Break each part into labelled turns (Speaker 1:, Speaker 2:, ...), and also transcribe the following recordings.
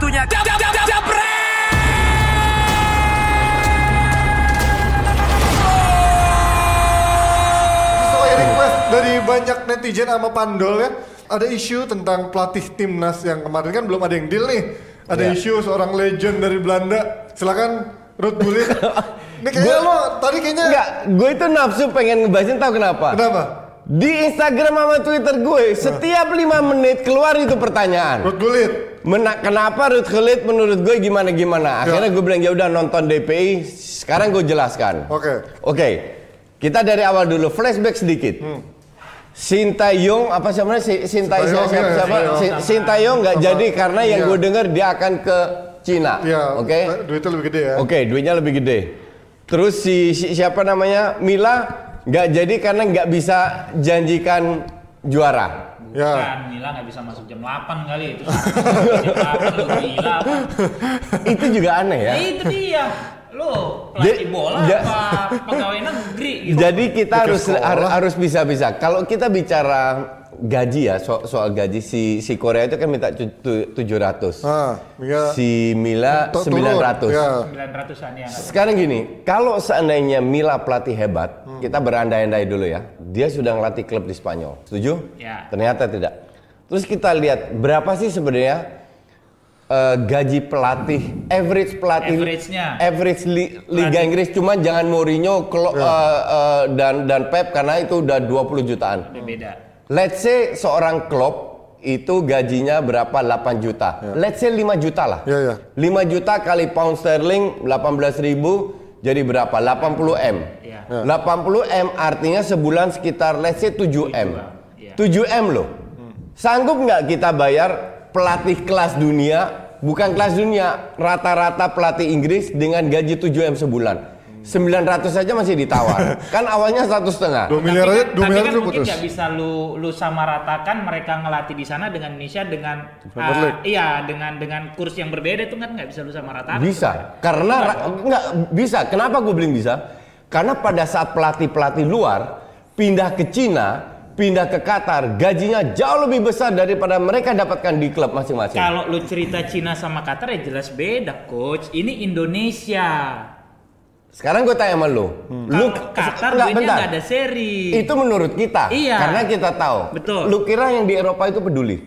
Speaker 1: Waktunya jam jam jam jam
Speaker 2: Sesuai request dari banyak netizen sama Pandol ya, ada isu tentang pelatih timnas yang kemarin kan belum ada yang deal nih. Ada
Speaker 3: Iya.
Speaker 2: isu seorang legend dari Belanda. Silakan Ruth Gullit. Ini kayaknya lo tadi kayaknya
Speaker 3: Enggak, gue itu nafsu pengen ngebahasin tahu kenapa?
Speaker 2: kenapa?
Speaker 3: Di Instagram sama Twitter gue, setiap lima menit keluar itu pertanyaan.
Speaker 2: Ruth Gullit.
Speaker 3: Mena kenapa Ruth Gullit menurut gue gimana gimana? Akhirnya gue bilang ya udah nonton DPI. Sekarang gue jelaskan.
Speaker 2: Oke.
Speaker 3: Oke, kita dari awal dulu flashback sedikit. Sintayong apa sih namanya? Si- Sintai
Speaker 2: Sintayong,
Speaker 3: siapa?
Speaker 2: iya,
Speaker 3: siapa?
Speaker 2: Sintayong.
Speaker 3: Si- Sintayong nggak jadi karena yang
Speaker 2: iya.
Speaker 3: gue dengar dia akan ke Cina.
Speaker 2: Iya.
Speaker 3: Oke.
Speaker 2: Duitnya lebih gede ya.
Speaker 3: Oke, duitnya lebih gede. Terus si, si- siapa namanya Mila nggak jadi karena nggak bisa janjikan juara.
Speaker 2: Ya.
Speaker 4: Kan Mila nggak bisa masuk jam 8 kali itu. jam 8 lu gila apa?
Speaker 3: Itu juga aneh ya.
Speaker 4: Ya itu dia. Lu
Speaker 3: Jadi-
Speaker 4: pelatih bola
Speaker 3: ja-
Speaker 4: apa pegawai negeri gitu.
Speaker 3: Jadi kita harus har- harus bisa-bisa. Kalau kita bicara gaji ya so- soal gaji si si Korea itu kan minta tu- tu- 700.
Speaker 2: Ah, iya.
Speaker 3: Si Mila
Speaker 2: To- turun.
Speaker 3: 900.
Speaker 2: Ya.
Speaker 4: 900-an ya.
Speaker 3: Sekarang gini, kalau seandainya Mila pelatih hebat, kita berandai-andai dulu ya. Dia sudah ngelatih klub di Spanyol. Setuju?
Speaker 4: Ya.
Speaker 3: Ternyata tidak. Terus kita lihat berapa sih sebenarnya eh, gaji pelatih, average pelatih,
Speaker 4: Average-nya.
Speaker 3: average li- Liga Inggris. Cuma jangan Mourinho Klo-
Speaker 2: Ya.
Speaker 3: eh, eh, dan dan Pep karena itu udah 20 jutaan.
Speaker 4: Beda.
Speaker 3: Let's say seorang Klopp itu gajinya berapa? 8 juta. Let's say 5 juta lah.
Speaker 2: Ya, ya.
Speaker 3: 5 juta kali pound sterling 18 ribu jadi berapa? 80 M.
Speaker 4: Iya.
Speaker 3: 80 M artinya sebulan sekitar let's say 7 M.
Speaker 4: Iya.
Speaker 3: 7 M loh. Sanggup nggak kita bayar pelatih kelas dunia, bukan kelas dunia, rata-rata pelatih Inggris dengan gaji 7 M sebulan. 900 saja masih ditawar. kan awalnya satu setengah.
Speaker 2: Dua miliar aja,
Speaker 4: tapi
Speaker 2: dua
Speaker 4: kan,
Speaker 2: miliar
Speaker 4: tapi kan
Speaker 2: itu
Speaker 4: mungkin
Speaker 2: putus.
Speaker 4: nggak bisa lu lu samaratakan mereka ngelatih di sana dengan Indonesia dengan
Speaker 2: League.
Speaker 4: iya dengan dengan kurs yang berbeda itu kan nggak bisa lu samaratakan.
Speaker 3: Bisa, karena ra- nggak bisa. Kenapa gue bilang bisa? Karena pada saat pelatih-pelatih luar pindah ke Cina, pindah ke Qatar, gajinya jauh lebih besar daripada mereka dapatkan di klub masing-masing.
Speaker 4: Kalau lu cerita Cina sama Qatar ya jelas beda, coach. Ini Indonesia.
Speaker 3: Sekarang gue tanya sama lu, lu
Speaker 4: Kalau Qatar
Speaker 3: bentar.
Speaker 4: nggak ada seri.
Speaker 3: Itu menurut kita,
Speaker 4: Iya.
Speaker 3: karena kita tahu.
Speaker 4: Betul.
Speaker 3: Lu kira yang di Eropa itu peduli?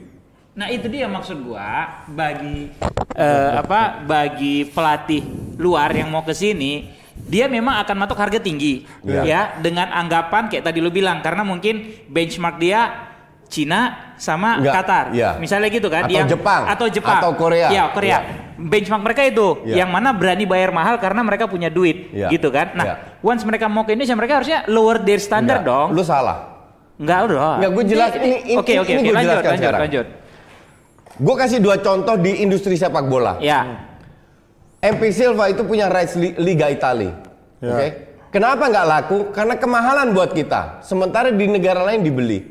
Speaker 4: Nah itu dia maksud gua bagi eh, apa bagi pelatih luar yang mau ke sini dia memang akan matok harga tinggi
Speaker 3: Iya.
Speaker 4: ya dengan anggapan kayak tadi lu bilang karena mungkin benchmark dia Cina sama
Speaker 3: Enggak,
Speaker 4: Qatar
Speaker 3: iya.
Speaker 4: misalnya gitu kan
Speaker 3: Atau Jepang,
Speaker 4: atau Jepang
Speaker 3: atau Korea.
Speaker 4: ya Korea
Speaker 3: Iya.
Speaker 4: benchmark mereka itu
Speaker 3: Iya.
Speaker 4: yang mana berani bayar mahal karena mereka punya duit
Speaker 3: Iya.
Speaker 4: gitu kan nah
Speaker 3: Iya.
Speaker 4: once mereka mau ke Indonesia mereka harusnya lower their standard
Speaker 3: Enggak,
Speaker 4: dong
Speaker 3: Lu salah.
Speaker 4: enggak udah
Speaker 3: Enggak, gua jelas- ini- ini-
Speaker 4: oke oke
Speaker 3: gua
Speaker 4: lanjut
Speaker 3: jelaskan
Speaker 4: lanjut
Speaker 3: sekarang.
Speaker 4: lanjut
Speaker 3: Gue kasih dua contoh di industri sepak bola.
Speaker 4: ya
Speaker 3: MP Silva itu punya rights li- Liga Italia.
Speaker 2: Ya.
Speaker 3: Oke. Kenapa nggak laku? Karena kemahalan buat kita. Sementara di negara lain dibeli.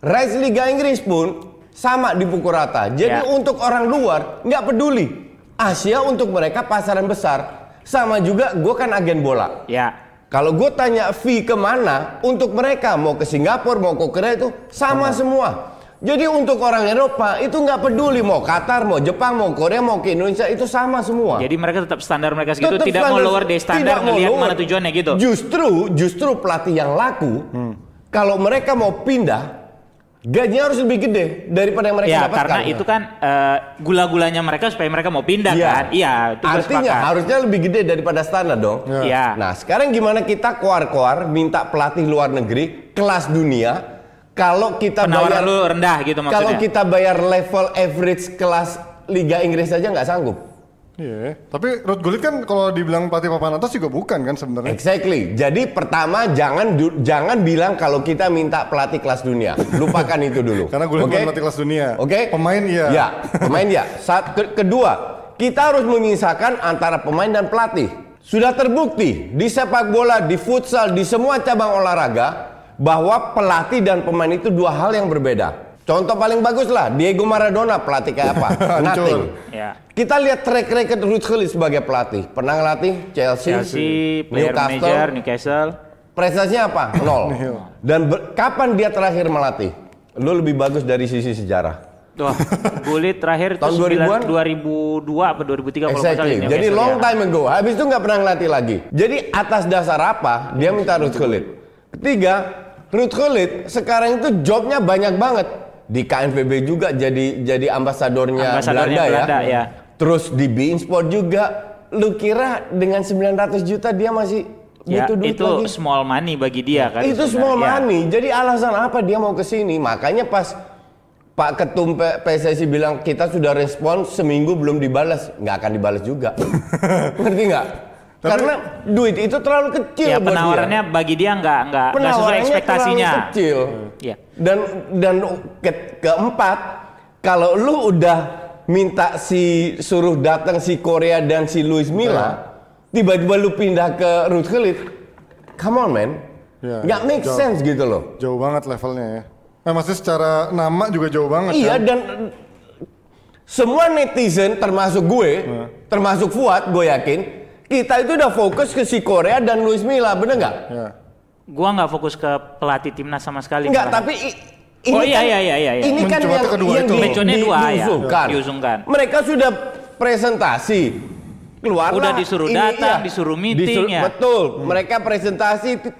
Speaker 3: Rights Liga Inggris pun sama dipukul rata. Jadi
Speaker 4: Ya.
Speaker 3: untuk orang luar nggak peduli. Asia untuk mereka pasaran besar. Sama juga gue kan agen bola.
Speaker 4: ya
Speaker 3: Kalau gue tanya fee ke mana untuk mereka mau ke Singapura mau ke Korea itu sama semua. Jadi untuk orang Eropa itu nggak peduli mau Qatar mau Jepang mau Korea mau ke Indonesia itu sama semua.
Speaker 4: Jadi mereka tetap standar mereka segitu,
Speaker 3: Tetap
Speaker 4: tidak mau
Speaker 3: standar-
Speaker 4: lower dari standar
Speaker 3: mau
Speaker 4: ngelihat
Speaker 3: lower.
Speaker 4: mana tujuannya gitu.
Speaker 3: Justru justru pelatih yang laku kalau mereka mau pindah gajinya harus lebih gede daripada yang mereka
Speaker 4: Ya
Speaker 3: dapatkan.
Speaker 4: karena itu kan eh, gula-gulanya mereka supaya mereka mau pindah
Speaker 3: Iya.
Speaker 4: kan. Iya, itu
Speaker 3: Artinya
Speaker 4: sepakat.
Speaker 3: harusnya lebih gede daripada standar dong.
Speaker 4: Iya.
Speaker 3: Nah sekarang gimana kita koar-koar minta pelatih luar negeri kelas dunia kalau kita
Speaker 4: Penawaran
Speaker 3: bayar
Speaker 4: lu rendah gitu maksudnya.
Speaker 3: kalau kita bayar level average kelas Liga Inggris saja nggak sanggup.
Speaker 2: Iya. Tapi Ruth Gullit kan kalau dibilang pelatih papan atas juga bukan kan sebenarnya.
Speaker 3: Exactly. Jadi pertama jangan jangan bilang kalau kita minta pelatih kelas dunia. Lupakan itu dulu.
Speaker 2: Karena Gullit bukan pelatih kelas dunia.
Speaker 3: Oke.
Speaker 2: Pemain iya.
Speaker 3: Ya, pemain ya. Saat ke- kedua, kita harus memisahkan antara pemain dan pelatih. Sudah terbukti di sepak bola, di futsal, di semua cabang olahraga bahwa pelatih dan pemain itu dua hal yang berbeda. Contoh paling bagus lah Diego Maradona pelatih kayak apa? Nothing.
Speaker 4: Ya.
Speaker 3: Kita lihat track record Ruud Gullit sebagai pelatih. Pernah ngelatih Chelsea,
Speaker 4: Chelsea, player
Speaker 3: Newcastle.
Speaker 4: manager Newcastle.
Speaker 3: Prestasinya apa? Nol. Dan ber- kapan dia terakhir melatih? Lu lebih bagus dari sisi sejarah.
Speaker 4: Wah, Gullit terakhir
Speaker 3: Tahun
Speaker 4: 9
Speaker 3: 2000-an?
Speaker 4: 2002 apa 2003 kalau nggak salah
Speaker 3: Exactly.
Speaker 4: ini.
Speaker 3: Jadi
Speaker 4: Wesel,
Speaker 3: long
Speaker 4: ya.
Speaker 3: time ago. Habis itu nggak pernah ngelatih lagi. Jadi atas dasar apa dia minta Ruth Gullit? Ketiga, Ruth Gullit sekarang itu jobnya banyak banget. Di KNVB juga jadi jadi ambasadornya,
Speaker 4: Ambasadornya
Speaker 3: Belanda,
Speaker 4: Belanda,
Speaker 3: ya.
Speaker 4: ya.
Speaker 3: Terus di Bein Sport juga. Lu kira dengan 900 juta dia masih
Speaker 4: Ya,
Speaker 3: butuh duit
Speaker 4: itu
Speaker 3: lagi?
Speaker 4: small money bagi dia kan.
Speaker 3: itu
Speaker 4: sebenarnya.
Speaker 3: small
Speaker 4: Ya.
Speaker 3: money. Jadi alasan apa dia mau ke sini? Makanya pas Pak Ketum PSSI bilang kita sudah respon seminggu belum dibalas, nggak akan dibalas juga. Ngerti nggak? Karena duit itu terlalu kecil
Speaker 4: Ya
Speaker 3: buat
Speaker 4: penawarannya bagi dia nggak nggak sesuai ekspektasinya.
Speaker 3: terlalu kecil.
Speaker 4: Ya.
Speaker 3: Dan dan ke, keempat, kalau lu udah minta si suruh datang si Korea dan si Luis Milla, tiba-tiba lu pindah ke Ruth Gullit, come on man,
Speaker 2: Ya,
Speaker 3: nggak make
Speaker 2: jauh.
Speaker 3: sense gitu loh.
Speaker 2: Jauh banget levelnya ya. Eh, maksudnya secara nama juga jauh banget
Speaker 3: Iya
Speaker 2: kan?
Speaker 3: dan semua netizen termasuk gue, termasuk Fuad, gue yakin kita itu udah fokus ke si Korea dan Luis Milla, bener nggak?
Speaker 2: Ya.
Speaker 4: Gua nggak fokus ke pelatih timnas sama sekali.
Speaker 3: Enggak,
Speaker 4: malahan.
Speaker 3: tapi i-
Speaker 4: Oh,
Speaker 3: ini
Speaker 4: iya,
Speaker 3: kan,
Speaker 4: iya, iya, iya, iya.
Speaker 3: Ini kan yang,
Speaker 2: kedua
Speaker 3: yang
Speaker 2: itu.
Speaker 3: di,
Speaker 4: dua, ya.
Speaker 3: diusulkan.
Speaker 4: Diusulkan.
Speaker 3: Mereka sudah presentasi. Keluar
Speaker 4: Udah disuruh datang, disuruh meeting, ya.
Speaker 3: Betul. Mereka presentasi ti-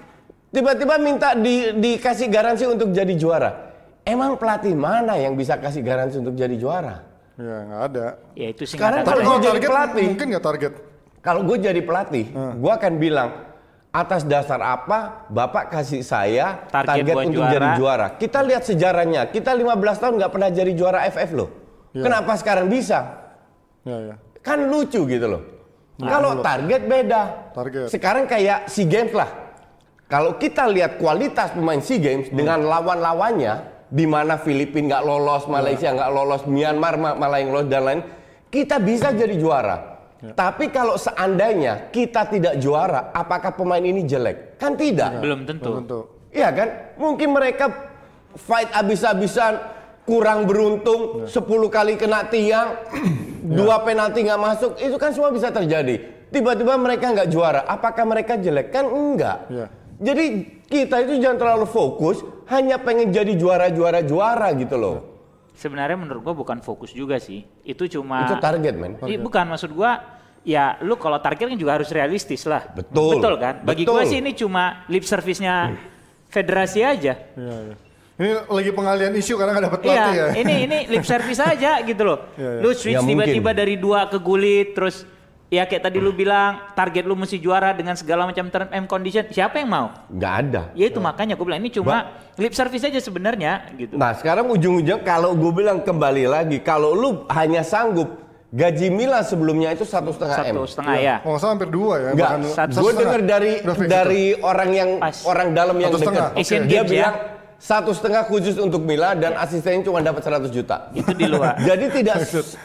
Speaker 3: tiba-tiba minta di, dikasih garansi untuk jadi juara. Emang pelatih mana yang bisa kasih garansi untuk jadi juara?
Speaker 2: Ya nggak ada.
Speaker 4: Ya itu sih
Speaker 3: Sekarang
Speaker 4: nggak
Speaker 3: kalau
Speaker 2: target
Speaker 3: pelatih.
Speaker 2: mungkin nggak target.
Speaker 3: Kalau gue jadi pelatih, gue akan bilang atas dasar apa Bapak kasih saya
Speaker 4: Target
Speaker 3: target, untuk
Speaker 4: juara.
Speaker 3: jadi juara. Kita lihat sejarahnya. Kita 15 tahun nggak pernah jadi juara AFF loh.
Speaker 2: Iya.
Speaker 3: Kenapa sekarang bisa?
Speaker 2: Ya ya.
Speaker 3: Kan lucu gitu loh. Kalau target beda.
Speaker 2: Target.
Speaker 3: Sekarang kayak SEA Games lah. Kalau kita lihat kualitas pemain SEA Games dengan lawan-lawannya, di mana Filipina nggak lolos, Malaysia nggak lolos, Myanmar ma- malah yang lolos dan lain, kita bisa jadi juara. Tapi kalau seandainya kita tidak juara, apakah pemain ini jelek? Kan tidak.
Speaker 4: Belum tentu.
Speaker 2: Tentu.
Speaker 3: Iya kan? Mungkin mereka fight abis-abisan, kurang beruntung, 10 kali kena tiang, dua penalti nggak masuk, itu kan semua bisa terjadi. Tiba-tiba mereka nggak juara, apakah mereka jelek? Kan enggak.
Speaker 2: Iya.
Speaker 3: Jadi kita itu jangan terlalu fokus, hanya pengen jadi juara-juara juara gitu loh.
Speaker 4: Sebenarnya menurut gua bukan fokus juga sih. Itu cuma
Speaker 3: Itu target men.
Speaker 4: Ih, bukan maksud gua ya lu kalau target kan juga harus realistis lah.
Speaker 3: Betul.
Speaker 4: Betul kan? Bagi
Speaker 3: Betul.
Speaker 4: gua sih ini cuma lip service-nya federasi aja.
Speaker 2: Iya iya. Ini lagi pengalian isu karena nggak dapat
Speaker 4: Iya,
Speaker 2: pelatih ya.
Speaker 4: ini ini lip service aja gitu loh.
Speaker 2: Iya, iya.
Speaker 4: Lu switch
Speaker 3: Ya,
Speaker 4: tiba-tiba dari dua ke gulit terus ya kayak tadi lu bilang target lu mesti juara dengan segala macam term and condition. Siapa yang mau?
Speaker 3: Nggak ada.
Speaker 4: Ya itu makanya gue bilang ini cuma lip service aja sebenarnya gitu.
Speaker 3: Nah sekarang ujung-ujung kalau gue bilang kembali lagi, kalau lu hanya sanggup gaji Mila sebelumnya itu satu setengah m.
Speaker 4: Satu setengah ya.
Speaker 2: Oh, salah hampir dua ya.
Speaker 3: Enggak,
Speaker 4: satu
Speaker 2: satu
Speaker 3: gue dengar dari dari orang yang
Speaker 4: Pas.
Speaker 3: orang dalam yang
Speaker 2: Satu
Speaker 3: dekat.
Speaker 4: Asian
Speaker 3: Dia
Speaker 4: Games ya.
Speaker 3: Satu setengah khusus untuk Mila dan asistennya cuma dapat 100 juta.
Speaker 4: Itu di luar.
Speaker 3: Jadi tidak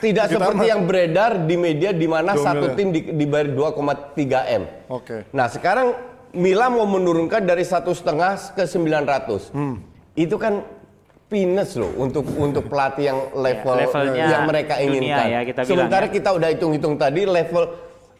Speaker 3: tidak seperti yang beredar di media di mana satu tim di, dibayar 2,3 m.
Speaker 2: Oke.
Speaker 3: Nah sekarang Mila mau menurunkan dari satu setengah ke 900.
Speaker 2: Hmm.
Speaker 3: Itu kan peanuts loh untuk untuk pelatih yang level
Speaker 4: levelnya
Speaker 3: yang mereka
Speaker 4: dunia
Speaker 3: inginkan.
Speaker 4: ya, kita bilang
Speaker 3: Sementara
Speaker 4: ya.
Speaker 3: kita udah hitung-hitung tadi level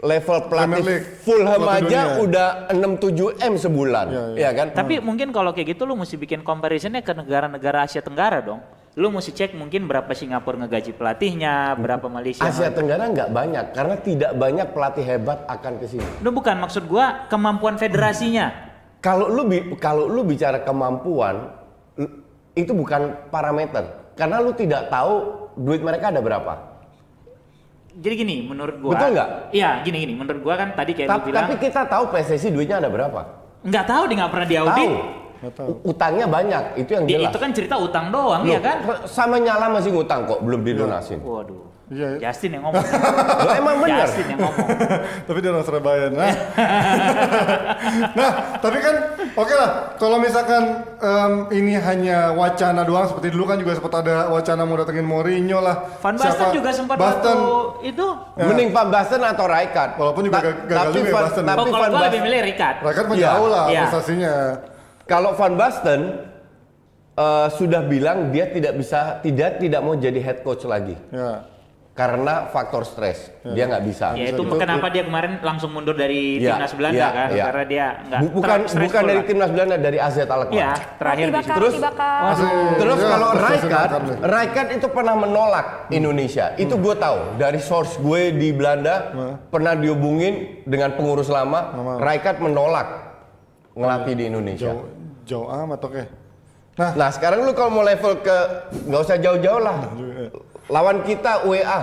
Speaker 3: level pelatih Fulham aja
Speaker 2: dunia.
Speaker 3: udah 6-7 m sebulan,
Speaker 2: Iya, iya.
Speaker 3: ya kan?
Speaker 4: Tapi mungkin kalau kayak gitu lu mesti bikin comparisonnya ke negara-negara Asia Tenggara dong. Lu mesti cek mungkin berapa Singapura ngegaji pelatihnya, berapa Malaysia.
Speaker 3: Asia Tenggara nggak banyak karena tidak banyak pelatih hebat akan ke sini.
Speaker 4: Itu bukan maksud gua kemampuan federasinya.
Speaker 3: Kalau lu kalau lu bicara kemampuan itu bukan parameter karena lu tidak tahu duit mereka ada berapa.
Speaker 4: Jadi gini, menurut gua.
Speaker 3: Betul nggak?
Speaker 4: Iya, gini gini. Menurut gua kan tadi kayak lu
Speaker 3: Ta-
Speaker 4: bilang
Speaker 3: tapi kita tahu PSSI duitnya ada berapa?
Speaker 4: nggak tahu dia nggak pernah diaudit.
Speaker 3: Tahu. Utangnya banyak, itu yang
Speaker 4: Dia
Speaker 3: jelas.
Speaker 4: itu kan cerita utang doang
Speaker 3: Loh,
Speaker 4: ya kan?
Speaker 3: Sama nyala masih ngutang kok, belum dilunasin.
Speaker 4: Waduh.
Speaker 2: Iya, iya.
Speaker 4: Justin yang ngomong.
Speaker 3: Loh, emang benar.
Speaker 4: Justin yang ngomong.
Speaker 2: tapi dia orang Surabaya. Nah, nah tapi kan oke lah. Kalau misalkan em, ini hanya wacana doang, seperti dulu kan juga sempat ada wacana mau datengin Mourinho lah.
Speaker 4: Van Basten
Speaker 2: Siapa-
Speaker 4: juga sempat
Speaker 2: Basten.
Speaker 4: itu.
Speaker 2: Ya.
Speaker 3: Mending Van Basten atau Rijkaard.
Speaker 2: Walaupun juga gagal
Speaker 3: tapi
Speaker 2: juga ya
Speaker 3: Van-
Speaker 2: Basten.
Speaker 3: Tapi
Speaker 4: Oh, kalau
Speaker 3: Van
Speaker 4: gua lebih
Speaker 3: Basten,
Speaker 4: milih Ricard.
Speaker 2: Rakyat mah
Speaker 3: Iya.
Speaker 2: jauh lah
Speaker 4: Iya.
Speaker 2: prestasinya.
Speaker 3: kalau Van Basten eh, sudah bilang dia tidak bisa tidak tidak mau jadi head coach lagi.
Speaker 2: Ya.
Speaker 3: Karena faktor stres. Dia nggak bisa.
Speaker 4: Ya itu kenapa dia kemarin langsung mundur dari
Speaker 3: Iya,
Speaker 4: timnas Belanda
Speaker 3: iya,
Speaker 4: kan?
Speaker 3: iya.
Speaker 4: Karena dia nggak
Speaker 3: Bu- bukan bukan dari timnas Belanda dari AZ Alkmaar.
Speaker 4: Iya, terakhir di
Speaker 1: Tibakar,
Speaker 3: Terus- Terus
Speaker 2: ya,
Speaker 3: kalau Raikat. Raikat itu pernah menolak Indonesia. Itu gue tahu dari source gue di Belanda pernah dihubungin dengan pengurus lama. Raikat menolak ngelatih di Indonesia.
Speaker 2: Jauh, jauh amat oke. Nah,
Speaker 3: Nah sekarang lu kalau mau level ke nggak usah jauh-jauh lah. Lawan kita UEA,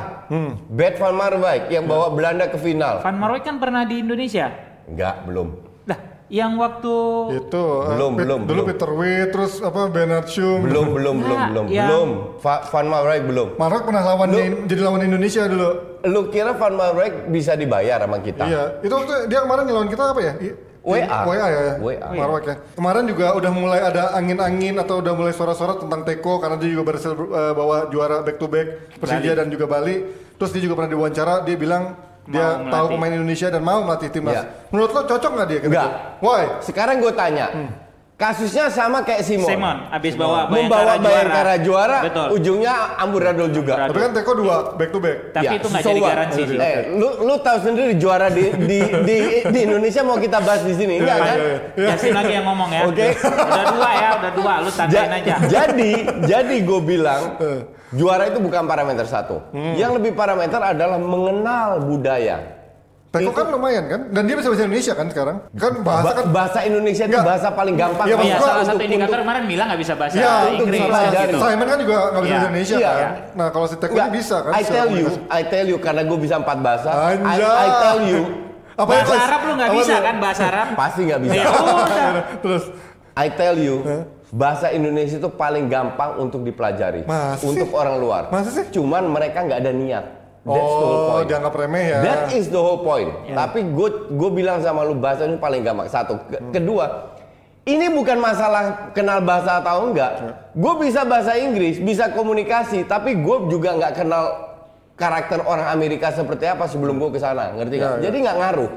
Speaker 3: Bert van Marwijk yang bawa Belanda ke final.
Speaker 4: Van Marwijk kan pernah di Indonesia.
Speaker 3: Enggak, belum.
Speaker 4: Lah, yang waktu
Speaker 2: itu eh,
Speaker 3: Belum,
Speaker 2: Pit-
Speaker 3: belum,
Speaker 2: dulu
Speaker 3: belum.
Speaker 2: Peter Witt terus apa Bernard Schum.
Speaker 3: Belum, belum, belum,
Speaker 4: Nah,
Speaker 3: belum,
Speaker 4: yang-
Speaker 3: belum. Va- Van Marwijk belum.
Speaker 2: Marok pernah lawan
Speaker 3: Lu-
Speaker 2: di- jadi lawan Indonesia dulu.
Speaker 3: Lu kira Van Marwijk bisa dibayar sama kita?
Speaker 2: Iya, itu waktu dia kemarin lawan kita apa ya? I-
Speaker 3: WA.
Speaker 2: WA ya.
Speaker 3: WA.
Speaker 2: Marwak ya. Kemarin juga udah mulai ada angin-angin atau udah mulai suara-suara tentang Teko karena dia juga berhasil eh, bawa juara back to back Persija dan juga Bali. Terus dia juga pernah diwawancara, dia bilang dia
Speaker 4: Mau
Speaker 2: tahu
Speaker 4: melatih.
Speaker 2: pemain Indonesia dan mau melatih timnas.
Speaker 3: Iya.
Speaker 2: Menurut lo cocok nggak dia? gitu?
Speaker 3: Nggak.
Speaker 2: Why?
Speaker 3: Sekarang gue tanya, kasusnya sama kayak Simon.
Speaker 4: Simon abis bawa
Speaker 3: Membawa Bayangkara juara,
Speaker 4: Betul.
Speaker 3: ujungnya amburadul juga.
Speaker 2: Tapi kan Teko dua back to back.
Speaker 4: Tapi
Speaker 3: Ya,
Speaker 4: itu nggak
Speaker 3: so
Speaker 4: jadi garansi sih.
Speaker 3: Eh, lu lu tahu sendiri juara di di di, di Indonesia mau kita bahas di sini enggak kan?
Speaker 2: iya, iya.
Speaker 4: Yasin lagi yang ngomong ya.
Speaker 3: Oke.
Speaker 4: Udah dua ya, udah dua. Lu
Speaker 3: Ja-
Speaker 4: tandain aja.
Speaker 3: jadi jadi gue bilang
Speaker 2: Eh.
Speaker 3: juara itu bukan parameter satu.
Speaker 2: Hmm.
Speaker 3: Yang lebih parameter adalah mengenal budaya.
Speaker 2: Teko kan lumayan kan? Dan dia bisa bahasa Indonesia kan sekarang? Kan bahasa
Speaker 3: Ba-
Speaker 2: kan
Speaker 3: bahasa Indonesia itu bahasa paling gampang.
Speaker 2: Iya,
Speaker 4: Oh iya,
Speaker 2: gua
Speaker 4: salah satu
Speaker 3: untuk-
Speaker 4: indikator
Speaker 3: untuk-
Speaker 4: kemarin bilang nggak bisa bahasa
Speaker 2: Iya,
Speaker 3: untuk
Speaker 4: Inggris. gitu.
Speaker 2: Simon kan juga nggak bisa
Speaker 4: Iya.
Speaker 2: bahasa Indonesia
Speaker 3: Iya.
Speaker 2: kan? Nah kalau si Teko ini bisa kan?
Speaker 3: I tell you. I tell you karena gue bisa empat bahasa. I, tell you
Speaker 2: Apa
Speaker 4: Bahasa
Speaker 2: itu?
Speaker 4: Arab lu nggak bisa kan bahasa Arab?
Speaker 3: pasti nggak bisa.
Speaker 4: Ya.
Speaker 2: Terus
Speaker 3: I tell you, bahasa Indonesia itu paling gampang untuk dipelajari
Speaker 2: Masa sih?
Speaker 3: untuk orang luar.
Speaker 2: Masa sih?
Speaker 3: Cuman mereka nggak ada niat. That's the whole
Speaker 2: Oh,
Speaker 3: point.
Speaker 2: dianggap remeh ya.
Speaker 3: That is the whole point. Tapi gue gue bilang sama lu bahasa ini paling gampang. Satu, Ke-
Speaker 2: Hmm.
Speaker 3: kedua, ini bukan masalah kenal bahasa atau enggak.
Speaker 2: Ya.
Speaker 3: Gue bisa bahasa Inggris, bisa komunikasi, tapi gue juga nggak kenal karakter orang Amerika seperti apa sebelum gue ke sana, ngerti nggak?
Speaker 2: Ya.
Speaker 3: Jadi nggak ngaruh.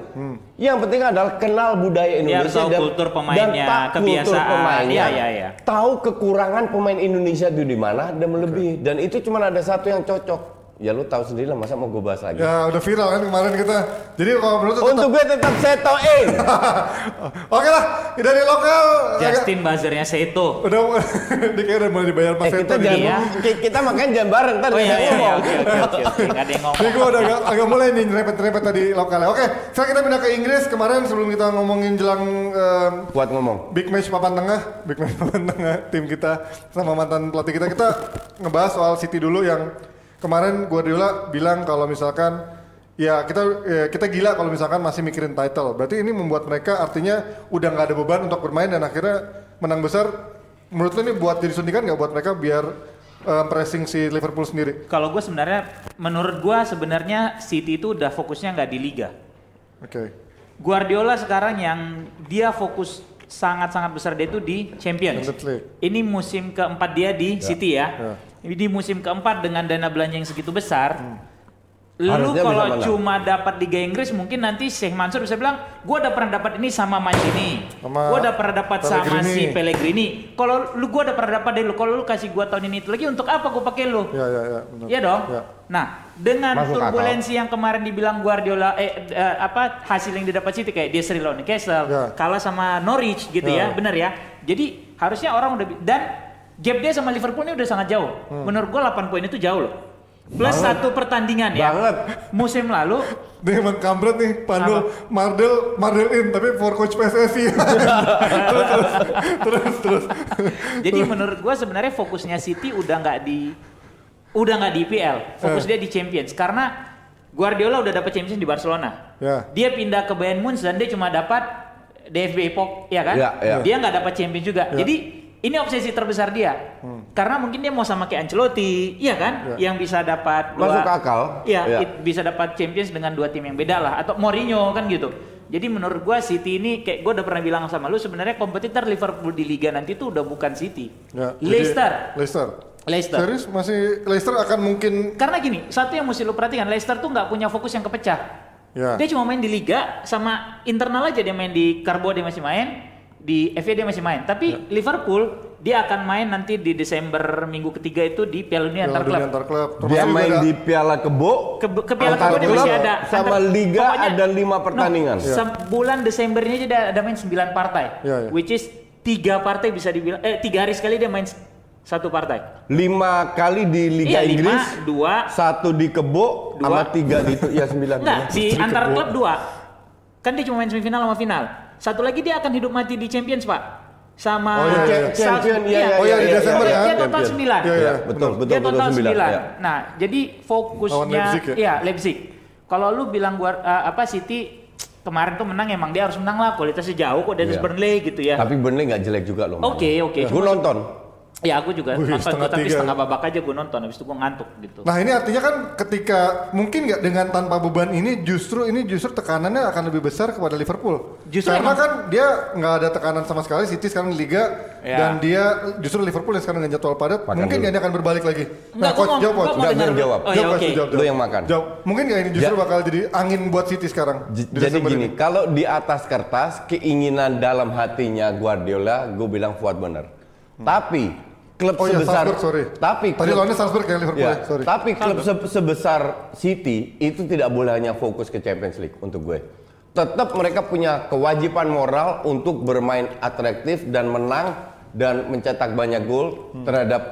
Speaker 3: Yang penting adalah kenal budaya Indonesia
Speaker 4: tahu kultur pemainnya,
Speaker 3: tak kultur
Speaker 4: kebiasaan.
Speaker 3: pemainnya,
Speaker 4: Iya, iya, iya.
Speaker 3: tahu kekurangan pemain Indonesia itu di mana dan melebihi. Dan itu cuma ada satu yang cocok. Ya lu tahu sendiri lah, masa mau gue bahas lagi?
Speaker 2: Ya udah viral kan kemarin kita. Jadi kalau menurut tetap-
Speaker 3: Untuk gue tetap setoin.
Speaker 2: Oke lah, dari lokal.
Speaker 4: Justin buzzernya Seto.
Speaker 2: Udah, dia kayak udah mulai dibayar Mas
Speaker 3: eh kita
Speaker 2: Seto nih.
Speaker 3: jangan ki- kita makan jangan bareng ntar
Speaker 4: Oh iya iya
Speaker 3: ngomong.
Speaker 4: Oke oke oke. Nggak ada yang ngomong.
Speaker 2: Jadi gue udah agak, agak mulai nih nyerempet-nyerempet tadi lokalnya. Oke, sekarang kita pindah ke Inggris. Kemarin sebelum kita ngomongin jelang em,
Speaker 3: Kuat ngomong.
Speaker 2: big match papan tengah, big match papan tengah tim kita sama mantan pelatih kita. Kita ngebahas soal City dulu yang kemarin Guardiola bilang kalau misalkan ya kita ya, kita gila kalau misalkan masih mikirin title. Berarti ini membuat mereka artinya udah nggak ada beban untuk bermain dan akhirnya menang besar. Menurut lo ini buat jadi suntikan nggak buat mereka biar em, pressing si Liverpool sendiri?
Speaker 4: Kalau gue sebenarnya, menurut gue sebenarnya City itu udah fokusnya nggak di Liga.
Speaker 2: Oke.
Speaker 4: Guardiola sekarang yang dia fokus sangat-sangat besar dia itu di Champions. Ini musim keempat dia di City ya. Ini di musim keempat dengan dana belanja yang segitu besar. Lu
Speaker 3: Harusnya
Speaker 4: kalau cuma dapat Liga Inggris mungkin nanti Sheikh Mansur bisa bilang, gua udah pernah dapat ini sama Mancini, gua udah pernah dapat sama
Speaker 2: Pellegrini."
Speaker 4: si Pellegrini. Kalau lu gua udah pernah dapat dari lu, kalau lu kasih gua tahun ini itu lagi untuk apa gua pakai lu?
Speaker 2: Ya ya ya. benar.
Speaker 4: Iya dong.
Speaker 2: Ya.
Speaker 4: Nah, dengan
Speaker 3: Masuk
Speaker 4: turbulensi yang kemarin dibilang Guardiola eh, eh, apa hasil yang didapat City kayak dia seri lawan Newcastle,
Speaker 2: Ya.
Speaker 4: kalah sama Norwich gitu
Speaker 2: Ya.
Speaker 4: ya, bener ya. Jadi harusnya orang udah dan gap dia sama Liverpool ini udah sangat jauh.
Speaker 2: Hmm.
Speaker 4: Menurut gua 8 poin itu jauh loh. Plus satu pertandingan ya.
Speaker 3: Banget.
Speaker 4: Musim lalu
Speaker 2: Nih emang kampret nih, Pandul, Mardel, Mardel in, tapi for coach PSSI. terus, terus, terus, terus.
Speaker 4: Jadi menurut gua sebenarnya fokusnya City udah nggak di udah nggak di IPL, fokus
Speaker 2: Eh.
Speaker 4: dia di Champions karena Guardiola udah dapat Champions di Barcelona.
Speaker 2: Ya.
Speaker 4: Dia pindah ke Bayern Munich dan dia cuma dapat DFB Epoch, ya kan?
Speaker 3: Ya, ya.
Speaker 4: Dia nggak dapat Champions juga.
Speaker 2: Ya.
Speaker 4: Jadi ini obsesi terbesar dia. Karena mungkin dia mau sama kayak Ancelotti, iya kan?
Speaker 2: Ya.
Speaker 4: Yang bisa dapat
Speaker 3: Masuk
Speaker 4: dua-
Speaker 3: akal.
Speaker 4: Iya,
Speaker 3: Ya.
Speaker 4: it- bisa dapat Champions dengan dua tim yang beda lah atau Mourinho kan gitu. Jadi menurut gua City ini kayak gua udah pernah bilang sama lu sebenarnya kompetitor Liverpool di liga nanti tuh udah bukan City.
Speaker 2: Ya, jadi-
Speaker 4: Leicester.
Speaker 2: Leicester.
Speaker 4: Leicester.
Speaker 2: Serius masih Leicester akan mungkin
Speaker 4: Karena gini, satu yang mesti lu perhatikan, Leicester tuh nggak punya fokus yang kepecah.
Speaker 2: ya.
Speaker 4: Dia cuma main di liga sama internal aja dia main di Carbo dia masih main, di FA dia masih main. Tapi
Speaker 2: Ya.
Speaker 4: Liverpool Dia akan main nanti di Desember minggu ketiga itu di Piala Dunia antar klub.
Speaker 2: antar klub.
Speaker 3: Dia
Speaker 2: juga
Speaker 3: main
Speaker 2: ada-
Speaker 3: di Piala Kebo,
Speaker 4: Ke, ke Piala
Speaker 3: antar
Speaker 4: Kebo dia
Speaker 3: klub
Speaker 4: masih ada.
Speaker 3: sama
Speaker 4: Antar-
Speaker 3: liga
Speaker 4: pokoknya-
Speaker 3: ada lima pertandingan.
Speaker 4: No, sebulan Desembernya aja ada, ada main 9 partai.
Speaker 2: Ya, ya.
Speaker 4: Which is tiga partai bisa dibilang eh tiga hari sekali dia main satu partai.
Speaker 3: Lima kali di Liga
Speaker 4: Iya, lima,
Speaker 3: Inggris,
Speaker 4: dua,
Speaker 3: satu di Kebo,
Speaker 4: Dua.
Speaker 3: sama tiga di itu ya sembilan.
Speaker 4: Enggak, di antar klub dua. Kan dia cuma main semifinal sama final. Satu lagi dia akan hidup mati di Champions, Pak. Sama
Speaker 2: Oh, iya, iya.
Speaker 4: South-
Speaker 3: Champion, iya, iya,
Speaker 2: Oh, iya, di
Speaker 3: iya,
Speaker 2: Desember
Speaker 3: iya,
Speaker 2: kan?
Speaker 4: Dia total. 9.
Speaker 2: Iya, iya.
Speaker 3: Ya, betul, betul,
Speaker 4: dia
Speaker 3: betul
Speaker 4: total
Speaker 3: sembilan.
Speaker 4: 9. Nah, jadi fokusnya
Speaker 2: Leipzig ya?
Speaker 4: iya Leipzig. Kalau lu bilang gua eh, apa City kemarin tuh menang emang dia harus menang lah kualitasnya jauh kok dari
Speaker 3: Iya.
Speaker 4: Burnley gitu ya.
Speaker 3: Tapi Burnley nggak jelek juga loh.
Speaker 4: Oke, oke.
Speaker 3: Gue nonton.
Speaker 4: Ya aku juga
Speaker 2: Wih,
Speaker 4: nonton
Speaker 2: setengah
Speaker 4: tapi
Speaker 2: tiga.
Speaker 4: setengah babak aja gue nonton habis itu gue ngantuk gitu.
Speaker 2: Nah ini artinya kan ketika mungkin nggak dengan tanpa beban ini justru ini justru tekanannya akan lebih besar kepada Liverpool.
Speaker 4: Justru
Speaker 2: Karena
Speaker 4: emang-
Speaker 2: kan dia nggak ada tekanan sama sekali City sekarang di Liga
Speaker 4: Ya.
Speaker 2: dan dia justru Liverpool yang sekarang dengan jadwal padat
Speaker 3: Makan
Speaker 2: mungkin
Speaker 3: dulu.
Speaker 2: dia akan berbalik lagi. Nah coach
Speaker 4: mau-
Speaker 2: jawab coach.
Speaker 4: mau
Speaker 3: Enggak, gue jawab.
Speaker 4: Oh, ya,
Speaker 2: Jawab,
Speaker 4: oke.
Speaker 2: coach, jawab,
Speaker 3: Lu yang makan.
Speaker 2: Jawab. Mungkin nggak ini justru
Speaker 3: Ja-
Speaker 2: bakal jadi angin buat City sekarang.
Speaker 3: J-
Speaker 2: di
Speaker 3: Jadi
Speaker 2: Desember
Speaker 3: gini,
Speaker 2: ini.
Speaker 3: kalau di atas kertas keinginan dalam hatinya Guardiola, gue bilang Fuad bener. Tapi klub
Speaker 2: Oh iya,
Speaker 3: sebesar,
Speaker 2: Salzburg, sorry.
Speaker 3: tapi
Speaker 2: Tadi
Speaker 3: klub-
Speaker 2: lawannya Salzburg ya Liverpool,
Speaker 3: Ya,
Speaker 2: ya, sorry.
Speaker 3: tapi klub se- sebesar City itu tidak boleh hanya fokus ke Champions League untuk gue. Tetap mereka punya kewajiban moral untuk bermain atraktif dan menang dan mencetak banyak gol
Speaker 2: Hmm.
Speaker 3: terhadap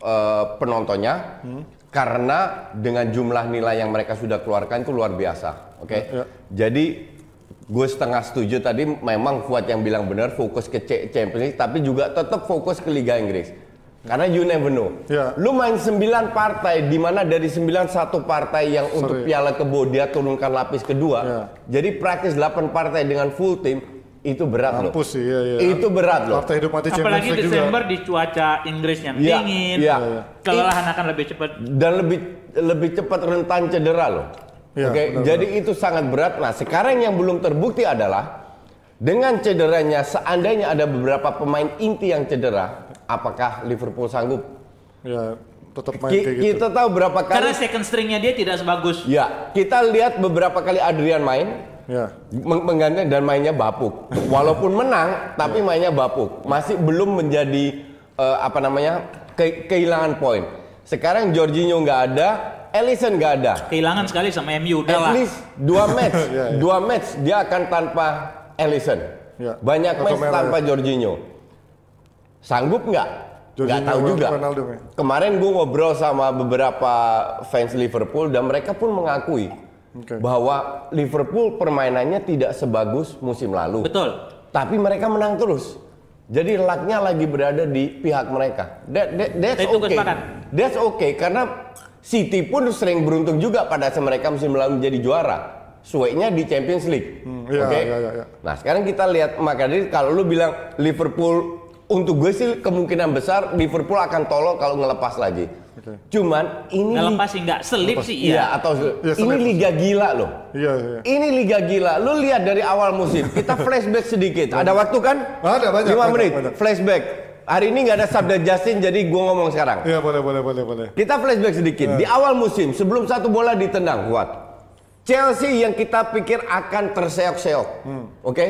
Speaker 3: eh, penontonnya. Karena dengan jumlah nilai yang mereka sudah keluarkan itu luar biasa. Oke.
Speaker 2: Ya.
Speaker 3: Jadi gue setengah setuju tadi memang Fuad yang bilang benar fokus ke Champions League tapi juga tetap fokus ke Liga Inggris. Karena you never know.
Speaker 2: Ya.
Speaker 3: Lu main 9 partai di mana dari 9 satu partai yang untuk
Speaker 2: Sorry.
Speaker 3: Piala Kebo dia turunkan lapis kedua.
Speaker 2: Ya.
Speaker 3: Jadi praktis 8 partai dengan full tim itu berat loh.
Speaker 2: Mampus sih, iya, iya.
Speaker 3: Itu berat loh.
Speaker 2: Partai hidup mati
Speaker 4: Apalagi Desember
Speaker 2: juga.
Speaker 4: di cuaca Inggris yang
Speaker 3: Iya,
Speaker 4: dingin,
Speaker 3: iya.
Speaker 4: kelelahan akan lebih cepat.
Speaker 3: dan lebih lebih cepat rentan cedera loh.
Speaker 2: Iya,
Speaker 3: Oke,
Speaker 2: benar-benar.
Speaker 3: jadi itu sangat berat. Nah, sekarang yang belum terbukti adalah dengan cederanya seandainya ada beberapa pemain inti yang cedera, apakah Liverpool sanggup?
Speaker 2: Ya, tetap main
Speaker 3: Ki-
Speaker 2: kayak gitu.
Speaker 3: Kita tahu berapa kali
Speaker 4: Karena second stringnya dia tidak sebagus.
Speaker 3: Ya, kita lihat beberapa kali Adrian main
Speaker 2: Ya.
Speaker 3: meng- mengganti dan mainnya bapuk. Walaupun menang, tapi mainnya bapuk. Masih belum menjadi eh, apa namanya ke- kehilangan poin. Sekarang Jorginho nggak ada, Ellison nggak ada.
Speaker 4: Kehilangan sekali sama MU udah lah.
Speaker 3: At least dua match,
Speaker 2: Ya, ya.
Speaker 3: dua match dia akan tanpa Ellison.
Speaker 2: Ya.
Speaker 3: Banyak
Speaker 2: Atau
Speaker 3: match tanpa
Speaker 2: ya.
Speaker 3: Jorginho. Sanggup nggak? Nggak tahu juga.
Speaker 2: Ronaldo, ya.
Speaker 3: Kemarin gue ngobrol sama beberapa fans Liverpool dan mereka pun mengakui
Speaker 2: Oke.
Speaker 3: bahwa Liverpool permainannya tidak sebagus musim lalu.
Speaker 4: Betul.
Speaker 3: Tapi mereka menang terus. Jadi lucknya lagi berada di pihak mereka. That, that- that's
Speaker 4: Itu
Speaker 3: okay. That's okay karena City pun sering beruntung juga pada saat mereka musim lalu menjadi juara. Sueknya di Champions League.
Speaker 2: iya,
Speaker 3: Oke.
Speaker 2: iya, iya, iya.
Speaker 3: Nah sekarang kita lihat maka dari kalau lu bilang Liverpool untuk gue sih kemungkinan besar Liverpool akan tolong kalau ngelepas lagi. Cuman ini
Speaker 4: Nggak
Speaker 3: li-
Speaker 4: lepas sih nggak, selip sih
Speaker 3: Iya
Speaker 4: iya.
Speaker 3: atau
Speaker 2: Iya,
Speaker 3: ini
Speaker 2: selip.
Speaker 3: liga gila loh.
Speaker 2: Iya, iya.
Speaker 3: Ini liga gila. Lu lihat dari awal musim. Kita flashback sedikit. Ada waktu kan?
Speaker 2: Ada, banyak,
Speaker 3: 5
Speaker 2: banyak,
Speaker 3: menit.
Speaker 2: banyak.
Speaker 3: Flashback. Hari ini nggak ada sabda Justin, jadi gua ngomong sekarang.
Speaker 2: Iya, boleh, boleh, boleh, boleh.
Speaker 3: Kita flashback sedikit. Di awal musim, sebelum satu bola ditendang, kuat. Chelsea yang kita pikir akan terseok-seok, oke?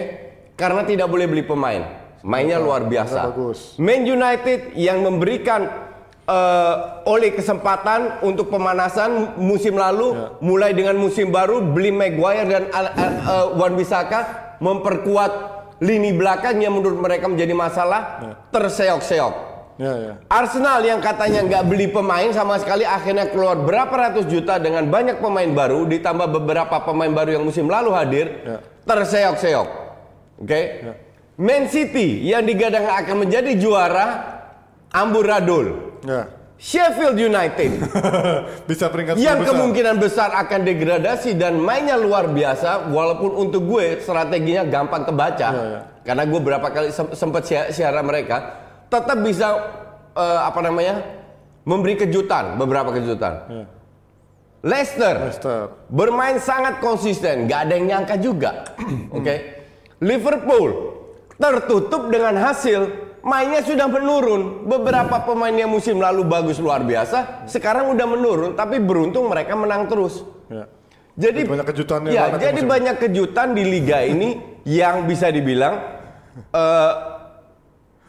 Speaker 3: Karena tidak boleh beli pemain. Mainnya luar biasa.
Speaker 2: bagus.
Speaker 3: Man United yang memberikan eh, oleh kesempatan untuk pemanasan musim lalu, mulai dengan musim baru beli Maguire dan Al- eh, Wan Bissaka memperkuat lini belakang yang menurut mereka menjadi masalah, terseok-seok.
Speaker 2: Iya, iya.
Speaker 3: Arsenal yang katanya nggak beli pemain sama sekali akhirnya keluar berapa ratus juta dengan banyak pemain baru ditambah beberapa pemain baru yang musim lalu hadir
Speaker 2: Ya.
Speaker 3: terseok-seok. Oke. Man City yang digadang akan menjadi juara amburadul.
Speaker 2: Ya.
Speaker 3: Sheffield United
Speaker 2: Bisa peringkat
Speaker 3: yang
Speaker 2: 10 besar.
Speaker 3: kemungkinan besar akan degradasi dan mainnya luar biasa walaupun untuk gue strateginya gampang kebaca
Speaker 2: Iya, iya.
Speaker 3: karena gue berapa kali sem- sempat sia- siaran mereka tetap bisa eh, apa namanya memberi kejutan beberapa kejutan
Speaker 2: Iya.
Speaker 3: Leicester
Speaker 2: Leicester.
Speaker 3: bermain sangat konsisten nggak ada yang nyangka juga oke Liverpool tertutup dengan hasil mainnya sudah menurun beberapa pemain yang musim lalu bagus luar biasa sekarang udah menurun tapi beruntung mereka menang terus
Speaker 2: Ya.
Speaker 3: jadi
Speaker 2: Banyak kejutannya
Speaker 3: ya
Speaker 2: ya
Speaker 3: jadi
Speaker 2: musim
Speaker 3: banyak kejutan di liga ini yang bisa dibilang eh,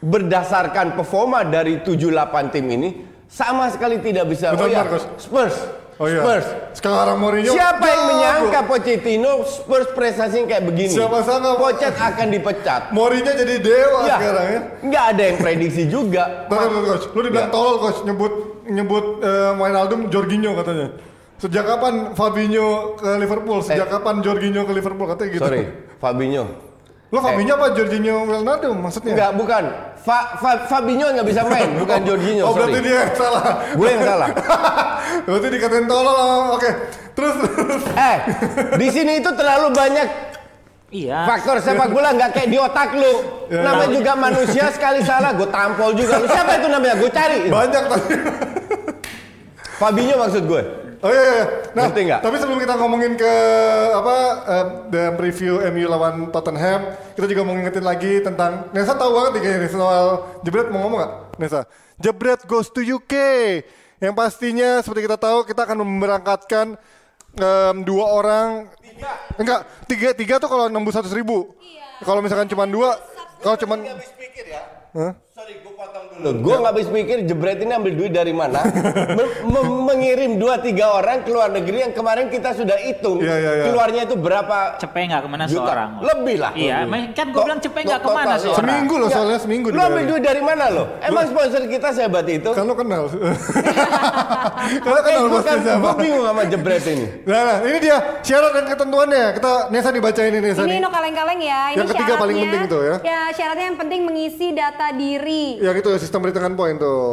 Speaker 3: berdasarkan performa dari 7-8 tim ini sama sekali tidak bisa.
Speaker 2: Betul,
Speaker 3: oh ya,
Speaker 2: Marcos.
Speaker 3: Spurs.
Speaker 2: Oh iya.
Speaker 3: Spurs.
Speaker 2: Sekarang Mourinho.
Speaker 3: Siapa yang menyangka Pochettino Spurs prestasinya kayak begini?
Speaker 2: Siapa sangka?
Speaker 3: Pochet akan dipecat.
Speaker 2: Mourinho jadi dewa
Speaker 3: Ya,
Speaker 2: sekarang ya.
Speaker 3: nggak ada yang prediksi juga.
Speaker 2: Bentar, bentar, coach. Lu dibilang
Speaker 3: Ya.
Speaker 2: tolol coach nyebut nyebut eh, Wijnaldum Jorginho katanya. Sejak kapan Fabinho ke Liverpool? Sejak kapan Jorginho ke Liverpool katanya gitu.
Speaker 3: Eh. Sorry, Fabinho.
Speaker 2: Lo Fabinho apa Jorginho Wijnaldum maksudnya?
Speaker 3: Enggak, bukan. Fa, Fa- Fabinho nggak bisa main, bukan Jorginho.
Speaker 2: Oh berarti
Speaker 3: sorry.
Speaker 2: dia yang salah.
Speaker 3: Gue yang salah.
Speaker 2: berarti dikatain tolol. Oke. Terus
Speaker 3: Eh, di sini itu terlalu banyak
Speaker 4: Iya.
Speaker 3: faktor sepak bola nggak kayak di otak lu.
Speaker 2: Ya.
Speaker 3: Namanya juga manusia sekali salah, gue tampol juga. Lu siapa itu namanya? Gue cari.
Speaker 2: banyak tadi.
Speaker 3: Fabinho maksud gue.
Speaker 2: Oh iya, iya. Nah,
Speaker 3: Ngerti nggak?
Speaker 2: tapi sebelum kita ngomongin ke apa eh, dalam preview MU lawan Tottenham, kita juga mau ngingetin lagi tentang Nesa tahu banget nih kayaknya soal jebret mau ngomong nggak? Nesa, jebret goes to UK. Yang pastinya seperti kita tahu kita akan memberangkatkan em, dua orang, enggak tiga tiga tuh kalau nembus seratus ribu. Kalau misalkan cuma dua, kalau cuma Hah?
Speaker 3: Sorry, gue potong dulu. Gue nggak habis pikir jebret ini ambil duit dari mana? Me- me- mengirim dua tiga orang ke luar negeri yang kemarin kita sudah hitung.
Speaker 2: Iya, iya, iya.
Speaker 3: Keluarnya itu berapa
Speaker 4: Cepet nggak ke mana
Speaker 3: juta?
Speaker 4: seorang?
Speaker 3: Lebih lah.
Speaker 4: Iya,
Speaker 3: Lebih.
Speaker 4: kan gue bilang cepet
Speaker 3: kok-
Speaker 4: nggak ke
Speaker 3: mana
Speaker 4: seorang.
Speaker 2: seminggu loh
Speaker 3: Ya.
Speaker 2: soalnya seminggu
Speaker 3: Lu ambil duit dari mana lo? Emang sponsor kita sehebat itu?
Speaker 2: Kan lo kenal. Kalau
Speaker 3: Eh,
Speaker 2: kenal
Speaker 3: gue
Speaker 2: bosnya
Speaker 3: kan
Speaker 2: siapa?
Speaker 3: gue bingung sama jebret ini.
Speaker 2: Nah, nah, ini dia syarat dan ketentuannya. Kita Nesa dibacain ini Nesa
Speaker 1: Ini
Speaker 2: nih.
Speaker 1: no kaleng-kaleng ya. Ini
Speaker 2: Yang ketiga paling penting tuh ya.
Speaker 1: Ya syaratnya yang penting mengisi data diri.
Speaker 2: Yang itu sistem perhitungan poin tuh.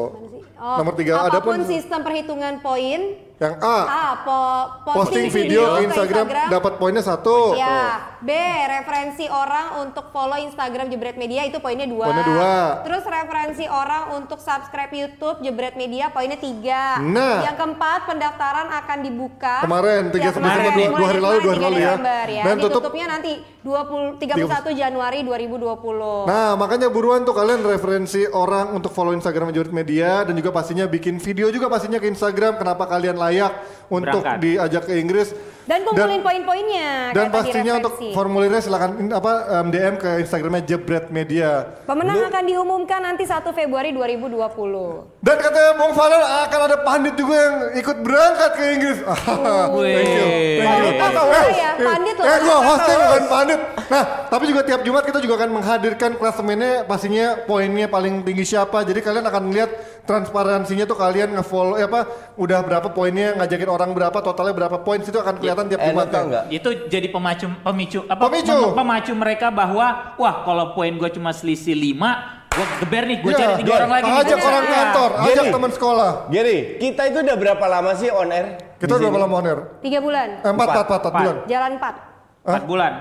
Speaker 1: Oh,
Speaker 2: Nomor tiga.
Speaker 1: Apa pun
Speaker 2: Adapun
Speaker 1: sistem perhitungan poin.
Speaker 2: Yang A,
Speaker 1: A. Po,
Speaker 2: posting video ke Instagram, dapat poinnya satu.
Speaker 1: Ya. B. Referensi orang untuk follow Instagram Jebret Media itu poinnya dua.
Speaker 2: Poinnya dua.
Speaker 1: Terus referensi orang untuk subscribe YouTube Jebret Media poinnya tiga.
Speaker 2: Nah.
Speaker 1: Yang keempat pendaftaran akan dibuka.
Speaker 2: Kemarin, tiga
Speaker 1: Ya,
Speaker 2: September, dua- dua hari lalu, dua hari lalu ya.
Speaker 1: Ya.
Speaker 2: Dan tutup-
Speaker 1: Ditutupnya nanti 20, 31 Januari 2020.
Speaker 2: Nah, makanya buruan tuh kalian referensi orang untuk follow Instagram Majorit Media dan juga pastinya bikin video juga pastinya ke Instagram kenapa kalian layak untuk
Speaker 4: Berangkat.
Speaker 2: diajak ke Inggris.
Speaker 1: Dan kumpulin poin-poinnya.
Speaker 2: dan pastinya untuk formulirnya silakan in- apa em, DM ke Instagramnya Jebret Media.
Speaker 1: Pemenang akan diumumkan nanti 1 Februari 2020.
Speaker 2: Dan katanya Bung Fadel akan ada pandit juga yang ikut berangkat ke Inggris.
Speaker 4: Wih.
Speaker 2: Thank you. Thank you.
Speaker 1: Pandit apa saya? Pandit loh.
Speaker 2: Eh, gua hostnya bukan pandit. Nah, tapi juga tiap Jumat kita juga akan menghadirkan klasemennya pastinya poinnya paling tinggi siapa. Jadi kalian akan melihat transparansinya tuh kalian nge-follow eh, apa udah berapa poinnya, ngajakin orang berapa, totalnya berapa poin itu akan kelihatan tiap
Speaker 3: Eh, tau nggak?
Speaker 4: Itu jadi pemacu pemicu apa
Speaker 2: Pemicu.
Speaker 4: pemacu mereka bahwa wah kalau poin gue cuma selisih 5, gue geber nih, gue
Speaker 2: Iya,
Speaker 4: cari tiga
Speaker 3: iya.
Speaker 4: orang lagi. nih.
Speaker 2: Ajak orang kantor, ajak teman sekolah.
Speaker 3: Gini, kita itu udah berapa lama sih on air?
Speaker 2: Kita udah berapa lama on air?
Speaker 1: 3 bulan.
Speaker 2: Eh, empat, empat, empat, empat bulan.
Speaker 1: Jalan 4.
Speaker 4: Empat bulan.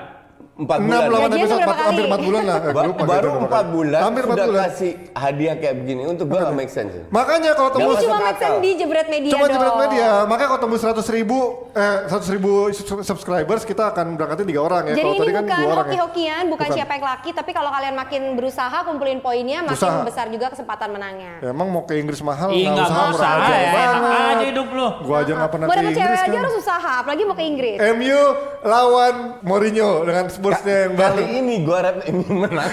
Speaker 3: Empat
Speaker 2: Enam
Speaker 3: bulan.
Speaker 2: lawan
Speaker 1: Gajinya
Speaker 2: episode, empat- hampir empat bulan lah. Eh,
Speaker 3: Ba-
Speaker 2: lupa
Speaker 3: baru empat bulan
Speaker 2: Hampir empat
Speaker 3: sudah
Speaker 2: bulan.
Speaker 3: kasih hadiah kayak begini untuk gue gak make sense.
Speaker 2: Makanya kalau tembus
Speaker 1: cuma make sense di Jebret Media
Speaker 2: Cuma jebret media, makanya kalau tembus 100 ribu, eh 100 ribu sub- subscribers kita akan berangkatin tiga orang ya.
Speaker 1: Jadi
Speaker 2: Kalau
Speaker 1: ini
Speaker 2: tadi kan
Speaker 1: bukan
Speaker 2: ya.
Speaker 1: hoki-hokian, bukan, siapa yang laki, tapi kalau kalian makin berusaha kumpulin poinnya, makin
Speaker 2: Usaha.
Speaker 1: besar juga kesempatan menangnya.
Speaker 2: Ya, emang mau ke Inggris mahal,
Speaker 4: Ih, nggak
Speaker 2: usah,
Speaker 4: usah,
Speaker 2: murah aja.
Speaker 4: ya, enak aja hidup lu.
Speaker 2: Gua aja nggak pernah
Speaker 1: Mau
Speaker 2: ke
Speaker 1: dapet cewek
Speaker 2: Inggris
Speaker 1: aja
Speaker 2: kan.
Speaker 1: harus usaha, apalagi mau ke Inggris.
Speaker 2: MU lawan Mourinho dengan Spursnya yang
Speaker 3: Kali
Speaker 2: baru.
Speaker 3: ini gue harap ini menang.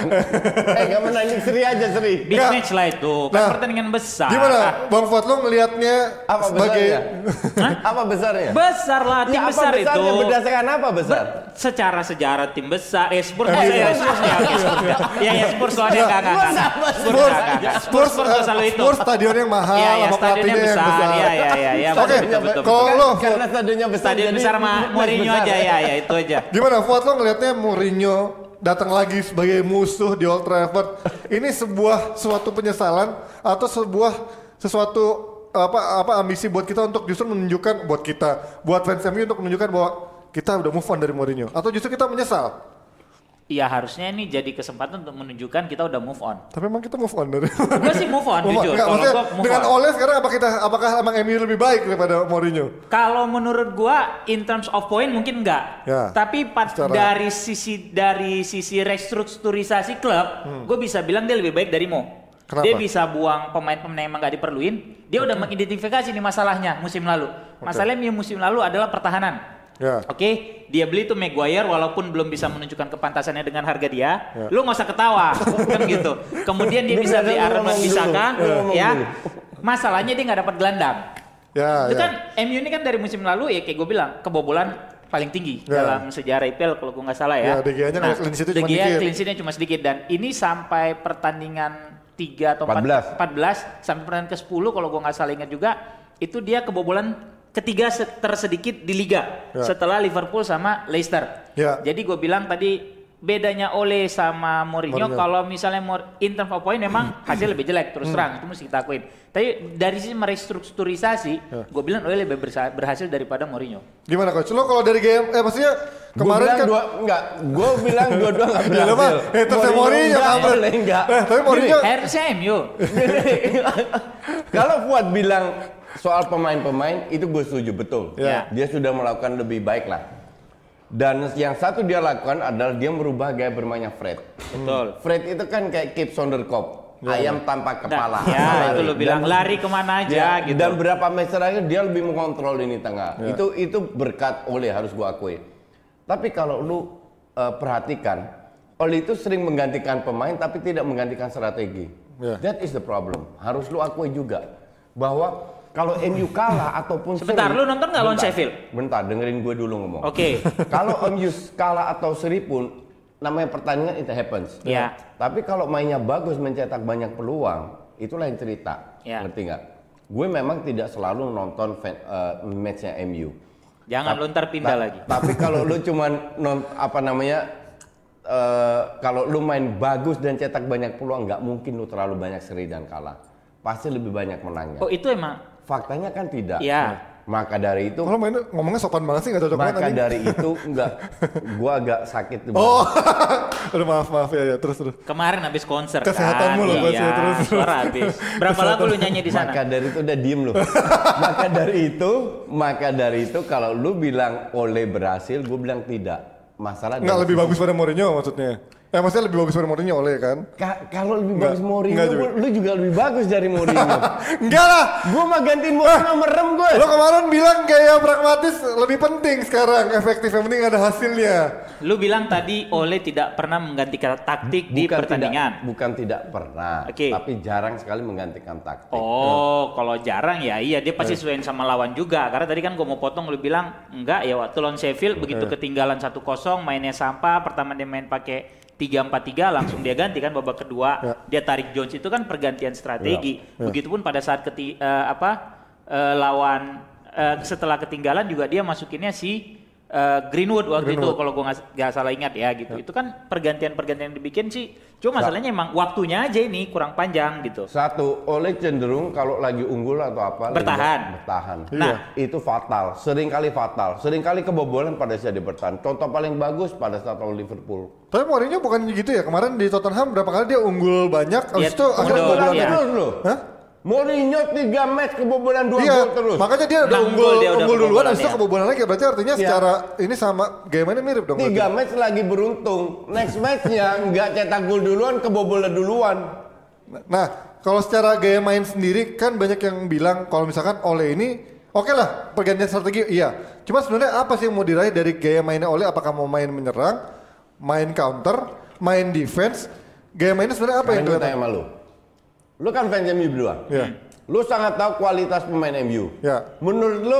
Speaker 3: eh gak menang, seri aja seri.
Speaker 4: Big
Speaker 2: Nggak.
Speaker 4: match lah itu, kan
Speaker 2: Nah,
Speaker 4: pertandingan besar.
Speaker 2: Gimana, Bang Fuad lo ngelihatnya
Speaker 3: Apa
Speaker 2: sebagai
Speaker 3: besarnya? apa besarnya?
Speaker 4: Besar lah tim
Speaker 3: Ya, apa
Speaker 4: besar itu.
Speaker 3: besarnya? Berdasarkan apa besar?
Speaker 4: Secara sejarah tim besar, ya Spurs
Speaker 2: Eh,
Speaker 4: eh,
Speaker 2: iya.
Speaker 4: ya Spurs ya, Spurs ya. Ya ya Spurs enggak enggak enggak. Spurs
Speaker 2: Spurs.
Speaker 4: Spurs
Speaker 2: Spurs,
Speaker 4: Spurs
Speaker 2: eh,
Speaker 4: selalu itu.
Speaker 2: Spurs stadion yang mahal,
Speaker 4: iya,
Speaker 2: sama
Speaker 4: stadionnya besar. Iya, iya, iya, iya,
Speaker 2: Oke, kalau lo,
Speaker 3: Karena stadionnya besar.
Speaker 4: Stadion
Speaker 3: jadi
Speaker 4: besar
Speaker 3: match
Speaker 4: Mourinho aja ya, ya itu aja.
Speaker 2: Gimana Fuad lo ngelihatnya Mourinho datang lagi sebagai musuh di Old Trafford. Ini sebuah suatu penyesalan atau sebuah sesuatu apa apa ambisi buat kita untuk justru menunjukkan buat kita, buat fans MU untuk menunjukkan bahwa kita udah move on dari Mourinho atau justru kita menyesal.
Speaker 4: Iya harusnya ini jadi kesempatan untuk menunjukkan kita udah move on.
Speaker 2: Tapi emang kita move on dari
Speaker 4: Gue sih move on,
Speaker 2: Move
Speaker 4: jujur. Kalau gue move
Speaker 2: dengan
Speaker 4: on.
Speaker 2: Ole sekarang apa kita apakah emang MU lebih baik daripada Mourinho?
Speaker 4: Kalau menurut gua in terms of point mungkin enggak.
Speaker 2: Ya,
Speaker 4: Tapi
Speaker 2: secara-
Speaker 4: dari sisi dari sisi restrukturisasi klub, gue bisa bilang dia lebih baik dari Mo.
Speaker 2: Hmm. Kenapa?
Speaker 4: Dia bisa buang pemain-pemain yang emang gak diperluin. Dia udah mengidentifikasi nih masalahnya musim lalu. Masalahnya musim lalu adalah pertahanan.
Speaker 2: Ya.
Speaker 4: Oke, dia beli tuh Maguire walaupun belum bisa menunjukkan kepantasannya dengan harga dia.
Speaker 2: Ya.
Speaker 4: Lu nggak usah ketawa, kan gitu. Kemudian dia bisa beli Aaron. Wan-Bissaka, ya.
Speaker 3: dulu.
Speaker 4: Masalahnya dia nggak dapat gelandang.
Speaker 2: Ya,
Speaker 4: Itu
Speaker 2: ya.
Speaker 4: kan MU ini kan dari musim lalu ya kayak gue bilang kebobolan paling tinggi
Speaker 2: Ya.
Speaker 4: dalam sejarah IPL kalau gue nggak salah ya.
Speaker 2: Ya, De Gea-nya nggak clean sheet-nya
Speaker 4: De
Speaker 2: cuma
Speaker 4: Gea
Speaker 2: dikit.
Speaker 4: clean sheet-nya cuma sedikit dan ini sampai pertandingan 3 atau
Speaker 3: 14.
Speaker 4: 14 sampai pertandingan ke-10 kalau gue nggak salah ingat juga itu dia kebobolan ketiga se- tersedikit di liga
Speaker 2: Ya.
Speaker 4: setelah Liverpool sama Leicester.
Speaker 2: Ya.
Speaker 4: Jadi gue bilang tadi bedanya Ole sama Mourinho,
Speaker 2: Mourinho.
Speaker 4: kalau misalnya in terms of point memang hasil lebih jelek terus terang itu mesti kita akuin. Tapi dari sisi merestrukturisasi,
Speaker 2: Ya.
Speaker 4: gue bilang Ole lebih berhasil daripada Mourinho.
Speaker 2: Gimana coach? Lo kalau dari game eh maksudnya kemarin
Speaker 3: Gua bilang
Speaker 2: kan
Speaker 3: dua enggak, gue bilang dua-dua enggak
Speaker 2: Ya, lu mah
Speaker 3: berhasil.
Speaker 2: hatersnya Mourinho,
Speaker 3: enggak, boleh enggak.
Speaker 2: Eh, tapi Mourinho
Speaker 4: Harusnya MU.
Speaker 3: Kalau Fuad bilang soal pemain-pemain itu gue setuju betul.
Speaker 2: Ya.
Speaker 3: Dia sudah melakukan lebih baik lah. Dan yang satu dia lakukan adalah dia merubah gaya bermainnya Fred.
Speaker 4: Betul.
Speaker 3: Fred itu kan kayak Kip Sonderkop, ayam tanpa kepala.
Speaker 4: Ya, itu
Speaker 3: Lari.
Speaker 4: lu bilang
Speaker 3: Dan-
Speaker 4: lari ke mana aja
Speaker 3: Ya,
Speaker 4: gitu.
Speaker 3: Dan berapa match terakhir dia lebih mengontrol ini tengah.
Speaker 2: Ya.
Speaker 3: Itu itu berkat Ole harus gua akui. Tapi kalau lu uh, perhatikan, Ole itu sering menggantikan pemain tapi tidak menggantikan strategi.
Speaker 2: Ya.
Speaker 3: That is the problem. Harus lu akui juga bahwa kalau MU kalah ataupun
Speaker 4: Sebentar,
Speaker 3: seri-
Speaker 4: lu nonton nggak lawan
Speaker 3: Bentar,
Speaker 4: Sheffield?
Speaker 3: Bentar, dengerin gue dulu ngomong.
Speaker 4: Oke.
Speaker 3: kalau MU kalah atau seri pun namanya pertandingan it happens.
Speaker 4: Ya.
Speaker 3: Tapi kalau mainnya bagus mencetak banyak peluang, itu lain cerita.
Speaker 4: Ya.
Speaker 3: Ngerti nggak? Gue memang tidak selalu nonton fan, eh, matchnya MU.
Speaker 4: Jangan lu ntar pindah
Speaker 3: Ta-
Speaker 4: lagi.
Speaker 3: Tapi kalau lu cuman non apa namanya eh, kalau lu main bagus dan cetak banyak peluang, nggak mungkin lu terlalu banyak seri dan kalah. Pasti lebih banyak menangnya.
Speaker 4: Oh, itu emang
Speaker 3: Faktanya kan tidak.
Speaker 4: Iya.
Speaker 3: Maka dari itu
Speaker 2: kalau mainnya ngomongnya sopan banget sih nggak cocok banget
Speaker 3: maka
Speaker 2: anjing.
Speaker 3: dari itu enggak gua agak sakit tuh.
Speaker 2: Oh, aduh maaf maaf ya ya terus terus.
Speaker 4: kemarin habis konser
Speaker 2: Kesehatanmu
Speaker 4: kan.
Speaker 2: loh,
Speaker 4: iya,
Speaker 2: ya, terus, terus.
Speaker 4: suara habis. Berapa lagu lu nyanyi di sana?
Speaker 3: Maka dari itu udah diem lu. maka dari itu, maka dari itu kalau lu bilang oleh berhasil, gue bilang tidak. Masalah
Speaker 2: Nggak lebih
Speaker 3: sisi-
Speaker 2: bagus pada Mourinho maksudnya. Eh maksudnya lebih bagus pada Mourinho oleh kan?
Speaker 3: Ka- kalau lebih
Speaker 2: Nggak,
Speaker 3: bagus Mourinho,
Speaker 2: nggak juga.
Speaker 3: lu juga lebih bagus dari Mourinho.
Speaker 2: Enggak lah.
Speaker 3: gue mah gantiin Mourinho merem gue.
Speaker 2: Lo kemarin bilang gaya pragmatis lebih penting sekarang, efektif yang penting ada hasilnya.
Speaker 4: Lu bilang tadi Ole tidak pernah menggantikan taktik di pertandingan.
Speaker 3: Tidak, bukan tidak pernah,
Speaker 4: Oke.
Speaker 3: tapi jarang sekali menggantikan taktik.
Speaker 4: Oh, kalau jarang ya iya dia pasti sesuaiin sama lawan juga. Karena tadi kan gue mau potong lu bilang enggak ya waktu lawan Sheffield begitu ketinggalan 1-0 mainnya sampah, pertama dia main pakai 3-4-3 langsung dia ganti kan babak kedua
Speaker 2: Ya.
Speaker 4: dia tarik Jones itu kan pergantian strategi.
Speaker 2: Ya.
Speaker 4: Begitupun pada saat keti, eh, apa eh, lawan eh, setelah ketinggalan juga dia masukinnya si eh, Greenwood waktu itu
Speaker 2: Greenwood.
Speaker 4: kalau gue nggak salah ingat ya gitu. Itu kan pergantian-pergantian yang dibikin sih. Cuma masalahnya emang waktunya aja ini kurang panjang gitu.
Speaker 3: Satu, oleh cenderung kalau lagi unggul atau apa
Speaker 4: Bertahan.
Speaker 3: baik bertahan.
Speaker 4: Nah.
Speaker 3: itu fatal, sering kali fatal, sering kali kebobolan pada saat dia bertahan. Contoh paling bagus pada saat lawan Liverpool.
Speaker 2: Tapi Mourinho bukan gitu ya. Kemarin di Tottenham berapa kali dia unggul banyak, habis
Speaker 4: Iya,
Speaker 2: itu akhirnya kebobolan
Speaker 4: iya.
Speaker 2: lagi.
Speaker 3: terus loh.
Speaker 2: Hah?
Speaker 3: Mourinho 3 match kebobolan 2
Speaker 2: Iya,
Speaker 3: gol terus.
Speaker 2: makanya dia udah unggul,
Speaker 4: unggul, dia udah
Speaker 2: unggul duluan,
Speaker 4: kebobolan,
Speaker 2: habis itu
Speaker 4: ya.
Speaker 2: kebobolan lagi. Berarti artinya
Speaker 3: Iya.
Speaker 2: secara ini sama game mainnya mirip dong.
Speaker 3: Tiga
Speaker 2: berarti.
Speaker 3: match lagi beruntung. Next matchnya nggak cetak gol duluan, kebobolan duluan.
Speaker 2: Nah, kalau secara gaya main sendiri kan banyak yang bilang kalau misalkan Ole ini oke lah pergantian strategi iya. Cuma sebenarnya apa sih yang mau diraih dari gaya mainnya Ole? Apakah mau main menyerang, main counter, main defense? Gaya mainnya sebenarnya apa
Speaker 3: Sekarang
Speaker 2: yang
Speaker 3: gue
Speaker 2: kelihatan?
Speaker 3: tanya sama lu. Lu kan fans MU berdua.
Speaker 2: Iya.
Speaker 3: Lu sangat tahu kualitas pemain MU.
Speaker 2: Ya.
Speaker 3: Menurut lu